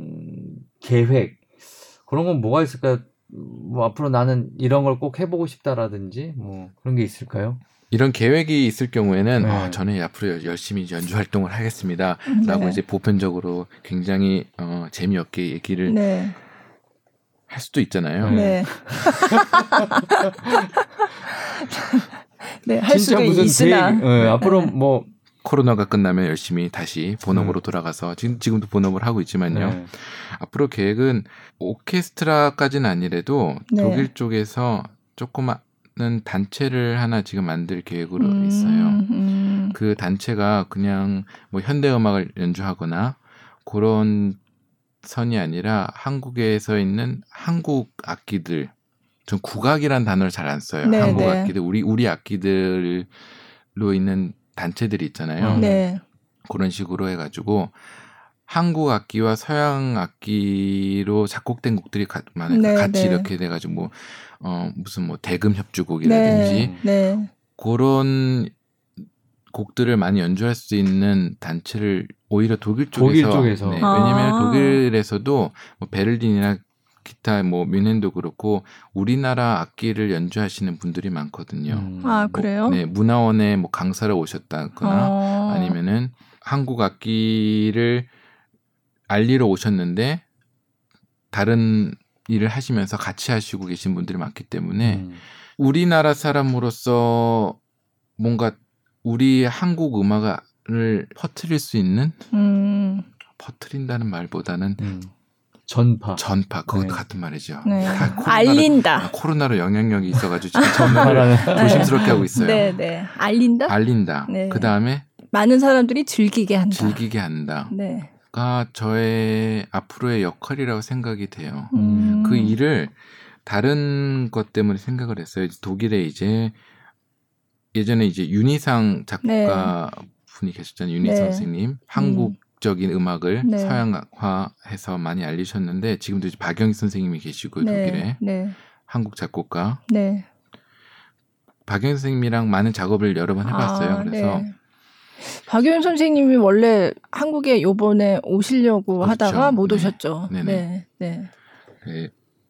계획, 그런 건 뭐가 있을까요? 뭐, 앞으로 나는 이런 걸 꼭 해보고 싶다라든지, 뭐, 그런 게 있을까요? 이런 계획이 있을 경우에는 네. 어, 저는 앞으로 열심히 연주 활동을 하겠습니다. 음, 네. 라고 이제 보편적으로 굉장히 어, 재미없게 얘기를 네. 할 수도 있잖아요. 네. 네, 할 수도 있으나. 계획, 네, 앞으로 네. 뭐 코로나가 끝나면 열심히 다시 본업으로 음. 돌아가서 지금 지금도 본업을 하고 있지만요. 네. 앞으로 계획은 오케스트라까지는 아니래도 독일 쪽에서 조그만 는 단체를 하나 지금 만들 계획으로 음, 있어요. 음. 그 단체가 그냥 뭐 현대 음악을 연주하거나 그런 선이 아니라 한국에서 있는 한국 악기들 전 국악이란 단어를 잘 안 써요. 네, 한국 네. 악기들 우리 우리 악기들로 있는 단체들이 있잖아요. 네. 그런 식으로 해가지고 한국 악기와 서양 악기로 작곡된 곡들이 가, 많아요. 네, 같이 네. 이렇게 돼가지고 뭐 어, 무슨 뭐 대금 협주곡이라든지 네, 네. 그런 곡들을 많이 연주할 수 있는 단체를 오히려 독일 쪽에서, 독일 쪽에서. 네, 아. 왜냐하면 독일에서도 뭐 베를린이나 기타 뭐 민헨도 그렇고 우리나라 악기를 연주하시는 분들이 많거든요. 음. 아 그래요? 뭐, 네 문화원에 뭐 강사를 오셨다거나 어. 아니면은 한국 악기를 알리러 오셨는데 다른 일을 하시면서 같이 하시고 계신 분들이 많기 때문에 음. 우리나라 사람으로서 뭔가 우리 한국 음악을 퍼트릴 수 있는 음. 퍼트린다는 말보다는 음. 전파. 전파. 그것 네. 같은 말이죠. 네. 알린다. 아, 코로나로 영향력이 있어가지고 지금 전파를 조심스럽게 하고 있어요. 네, 네. 알린다. 알린다. 네. 그 다음에 많은 사람들이 즐기게 한다. 즐기게 한다. 네. 가 저의 앞으로의 역할이라고 생각이 돼요. 음. 그 일을 다른 것 때문에 생각을 했어요. 독일에 이제 예전에 이제 윤희상 작가 네. 분이 계셨잖아요. 윤희상 네. 선생님. 한국적인 음. 악을 네. 서양화해서 많이 알리셨는데 지금도 이제 박영희 선생님이 계시고 네. 독일에 네. 한국 작곡가. 네. 박영희 선생님이랑 많은 작업을 여러 번 해봤어요. 아, 그래서 네. 박효연 선생님이 원래 한국에 요번에 오시려고 그렇죠. 하다가 못 네. 오셨죠. 네네. 네. 네. 네.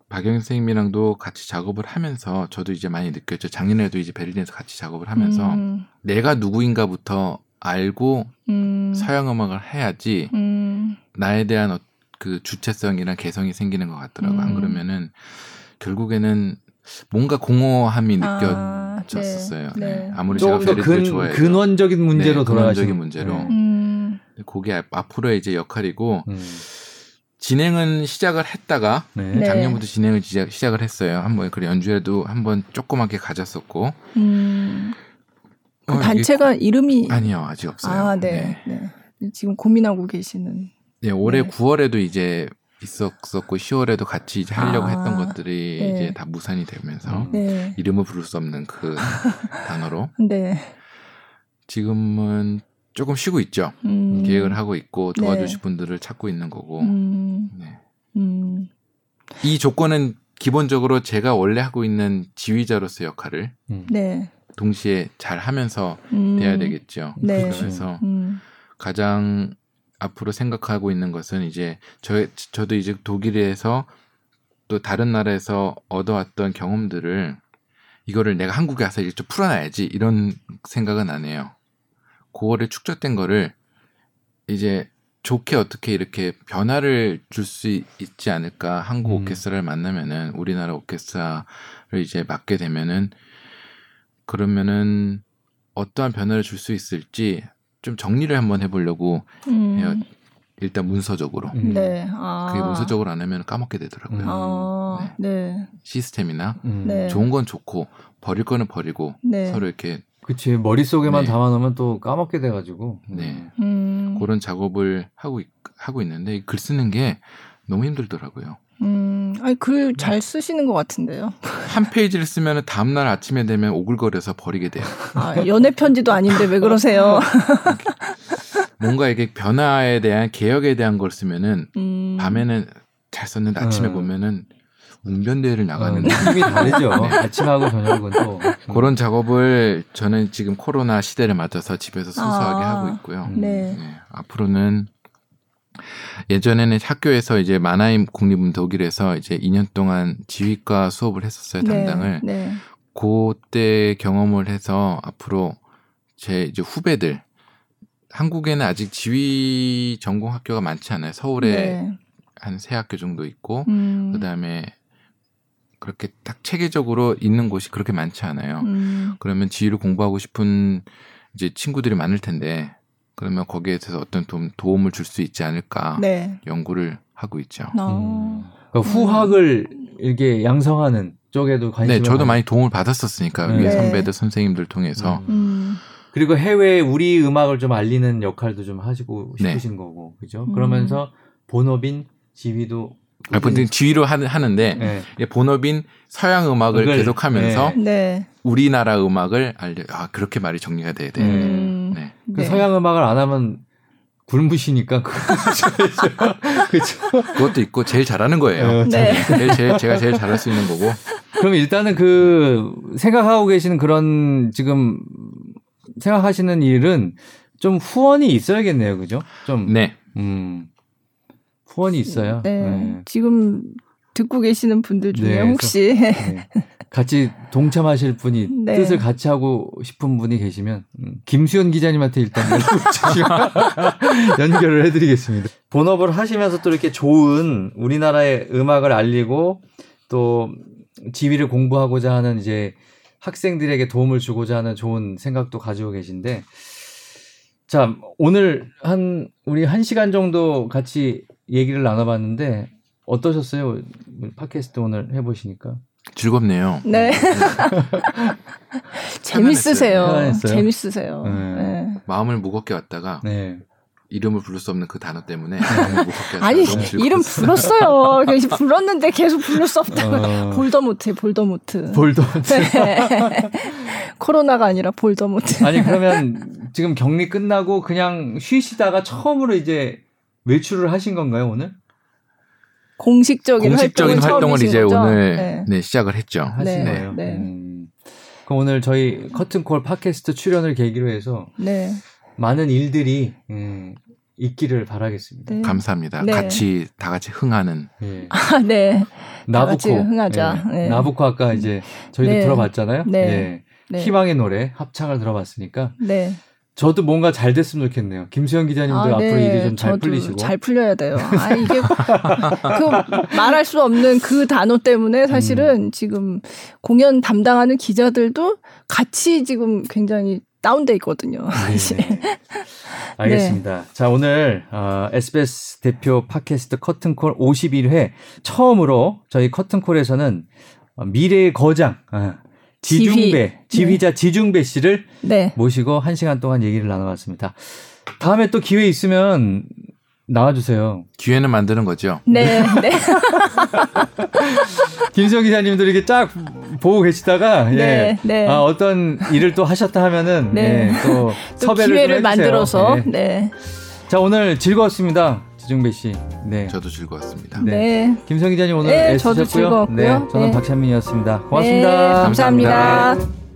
박영 선생님이랑도 같이 작업을 하면서 저도 이제 많이 느꼈죠. 작년에도 이제 베를린에서 같이 작업을 하면서 음. 내가 누구인가부터 알고 음. 서양 음악을 해야지 음. 나에 대한 어, 그 주체성이랑 개성이 생기는 것 같더라고요. 안 음. 그러면은 결국에는 뭔가 공허함이 아, 느껴 졌었어요. 네. 네. 아무리 제가 베를린을 좋아해도 근원적인 문제로 네, 돌아가시는 근원적인 문제로. 음. 그게 앞으로의 이제 역할이고 음. 진행은 시작을 했다가 네. 네. 작년부터 진행을 시작, 을 했어요. 한번 그 연주회도 한번 조그맣게 가졌었고. 음. 그 어, 단체가 이름이 아니요 아직 없어요. 아, 네. 네. 네. 지금 고민하고 계시는. 네, 올해 네. 9월에도 이제 있었었고 10월에도 같이 이제 하려고 아, 했던 것들이 네. 이제 다 무산이 되면서 네. 이름을 부를 수 없는 그 단어로. 네. 지금은 조금 쉬고 있죠. 음. 계획을 하고 있고 네. 도와주실 네. 분들을 찾고 있는 거고. 음. 네. 음. 이 조건은 기본적으로 제가 원래 하고 있는 지휘자로서 역할을 음. 네. 동시에 잘 하면서 음. 돼야 되겠죠. 네. 그래서 음. 가장 앞으로 생각하고 있는 것은 이제 저 저도 이제 독일에서 또 다른 나라에서 얻어왔던 경험들을 이거를 내가 한국에 와서 이제 좀 풀어놔야지 이런 생각은 안 해요. 9월에 축적된 거를 이제 좋게 어떻게 이렇게 변화를 줄 수 있지 않을까 한국 음. 오케스트라를 만나면은 우리나라 오케스트라를 이제 맡게 되면은 그러면은 어떠한 변화를 줄 수 있을지 좀 정리를 한번 해보려고 음. 해요. 일단 문서적으로. 음. 네. 아. 그게 문서적으로 안 하면 까먹게 되더라고요. 아. 네. 네. 시스템이나 음. 네. 좋은 건 좋고 버릴 거는 버리고 네. 서로 이렇게 그치 머릿속에만 네. 담아놓으면 또 까먹게 돼가지고 네 음. 그런 작업을 하고 하고 있는데 글 쓰는 게 너무 힘들더라고요. 음, 아니 글 잘 쓰시는 것 같은데요. 한 페이지를 쓰면 다음 날 아침에 되면 오글거려서 버리게 돼요. 아, 연애 편지도 아닌데 왜 그러세요? 뭔가 이게 변화에 대한 개혁에 대한 걸 쓰면은 음. 밤에는 잘 썼는데 아침에 음. 보면은 웅변대회를 나가는 어, 느낌이 다르죠. 네. 아침하고 저녁은 또 그런 작업을 저는 지금 코로나 시대를 맞아서 집에서 순수하게 아, 하고 있고요. 네. 네. 앞으로는 예전에는 학교에서 이제 마나임 국립음 독일에서 이제 2년 동안 지휘과 수업을 했었어요 네, 담당을. 네. 그때 경험을 해서 앞으로 제 이제 후배들 한국에는 아직 지휘 전공 학교가 많지 않아요. 서울에 네. 한세 학교 정도 있고 음. 그다음에 그렇게 딱 체계적으로 있는 곳이 그렇게 많지 않아요. 음. 그러면 지휘를 공부하고 싶은 이제 친구들이 많을 텐데 그러면 거기에 대해서 어떤 도움, 도움 을 줄 수 있지 않을까 네. 연구를 하고 있죠. 어. 음. 그러니까 후학을 이렇게 양성하는 쪽에도 관심이 네, 저도 많이 도움을 받았었으니까 네. 위에 선배들 선생님들 통해서. 음. 음. 그리고 해외 우리 음악을 좀 알리는 역할도 좀 하시고 네. 싶으신 네. 거고, 그죠? 그러면서 본업인 지휘도 아, 본 지휘로 하는데 네. 본업인 서양 음악을 그걸, 계속하면서 네. 네. 우리나라 음악을 알려. 아 그렇게 말이 정리가 돼야 돼. 음. 네. 그 서양 음악을 안 하면 굶으시니까 그렇죠. 그것도 있고 제일 잘하는 거예요. 어, 네. 제일, 제일 제가 제일 잘할 수 있는 거고. 그럼 일단은 그 생각하고 계시는 그런 지금 생각하시는 일은 좀 후원이 있어야겠네요, 그죠? 좀. 네. 음. 후원이 있어요. 네. 네. 지금 듣고 계시는 분들 중에 네, 혹시 네. 같이 동참하실 분이 네. 뜻을 같이 하고 싶은 분이 계시면 음, 김수현 기자님한테 일단 연결을 해드리겠습니다. 본업을 하시면서 또 이렇게 좋은 우리나라의 음악을 알리고 또 지휘를 공부하고자 하는 이제 학생들에게 도움을 주고자 하는 좋은 생각도 가지고 계신데 자 오늘 한 우리 한 시간 정도 같이 얘기를 나눠봤는데 어떠셨어요? 팟캐스트 오늘 해보시니까 즐겁네요. 네. 재밌으세요. 편안했어요? 재밌으세요. 네. 네. 마음을 무겁게 왔다가 네. 이름을 부를 수 없는 그 단어 때문에 아니 이름 불렀어요. 불렀는데 계속 부를 수 없다. 어... 볼더모트, 볼더모트. 볼더모트. 네. 코로나가 아니라 볼더모트. 아니 그러면 지금 격리 끝나고 그냥 쉬시다가 처음으로 이제 외출을 하신 건가요 오늘? 공식적인, 공식적인 활동을, 이제 거죠? 오늘 네. 네. 시작을 했죠. 하신 네. 거예요. 네. 음. 그럼 오늘 저희 커튼콜 팟캐스트 출연을 계기로 해서 네. 많은 일들이 음, 있기를 바라겠습니다. 네. 감사합니다. 네. 같이 다 같이 흥하는. 네. 아, 네. 나부코 흥하자. 네. 네. 나부코 아까 이제 저희도 네. 들어봤잖아요. 네. 희망의 노래 합창을 들어봤으니까. 네. 저도 뭔가 잘 됐으면 좋겠네요. 김수현 기자님도 아, 앞으로 일이 좀 잘 풀리시고. 잘 풀려야 돼요. 아, 이게 그 말할 수 없는 그 단어 때문에 사실은 음. 지금 공연 담당하는 기자들도 같이 지금 굉장히 다운돼 있거든요. 네. 알겠습니다. 네. 자, 오늘 어, SBS 대표 팟캐스트 커튼콜 51회 처음으로 저희 커튼콜에서는 미래의 거장 어, 지중배 지휘. 자 네. 지중배 씨를 네. 모시고 한 시간 동안 얘기를 나눠봤습니다. 다음에 또 기회 있으면 나와주세요. 기회는 만드는 거죠. 네. 네. 김수영 기자님도 이렇게 쫙 보고 계시다가 네, 예, 네. 아, 어떤 일을 또 하셨다 하면은 네. 예, 또, 또 섭외를 기회를 만들어서 네. 네. 자 오늘 즐거웠습니다. 지중배 씨. 네. 저도 즐거웠습니다. 네. 네. 김성 기자님 오늘 네, 애쓰셨고요. 저도 즐거웠고요. 네, 저는 네. 박찬민이었습니다. 고맙습니다. 네, 감사합니다. 감사합니다.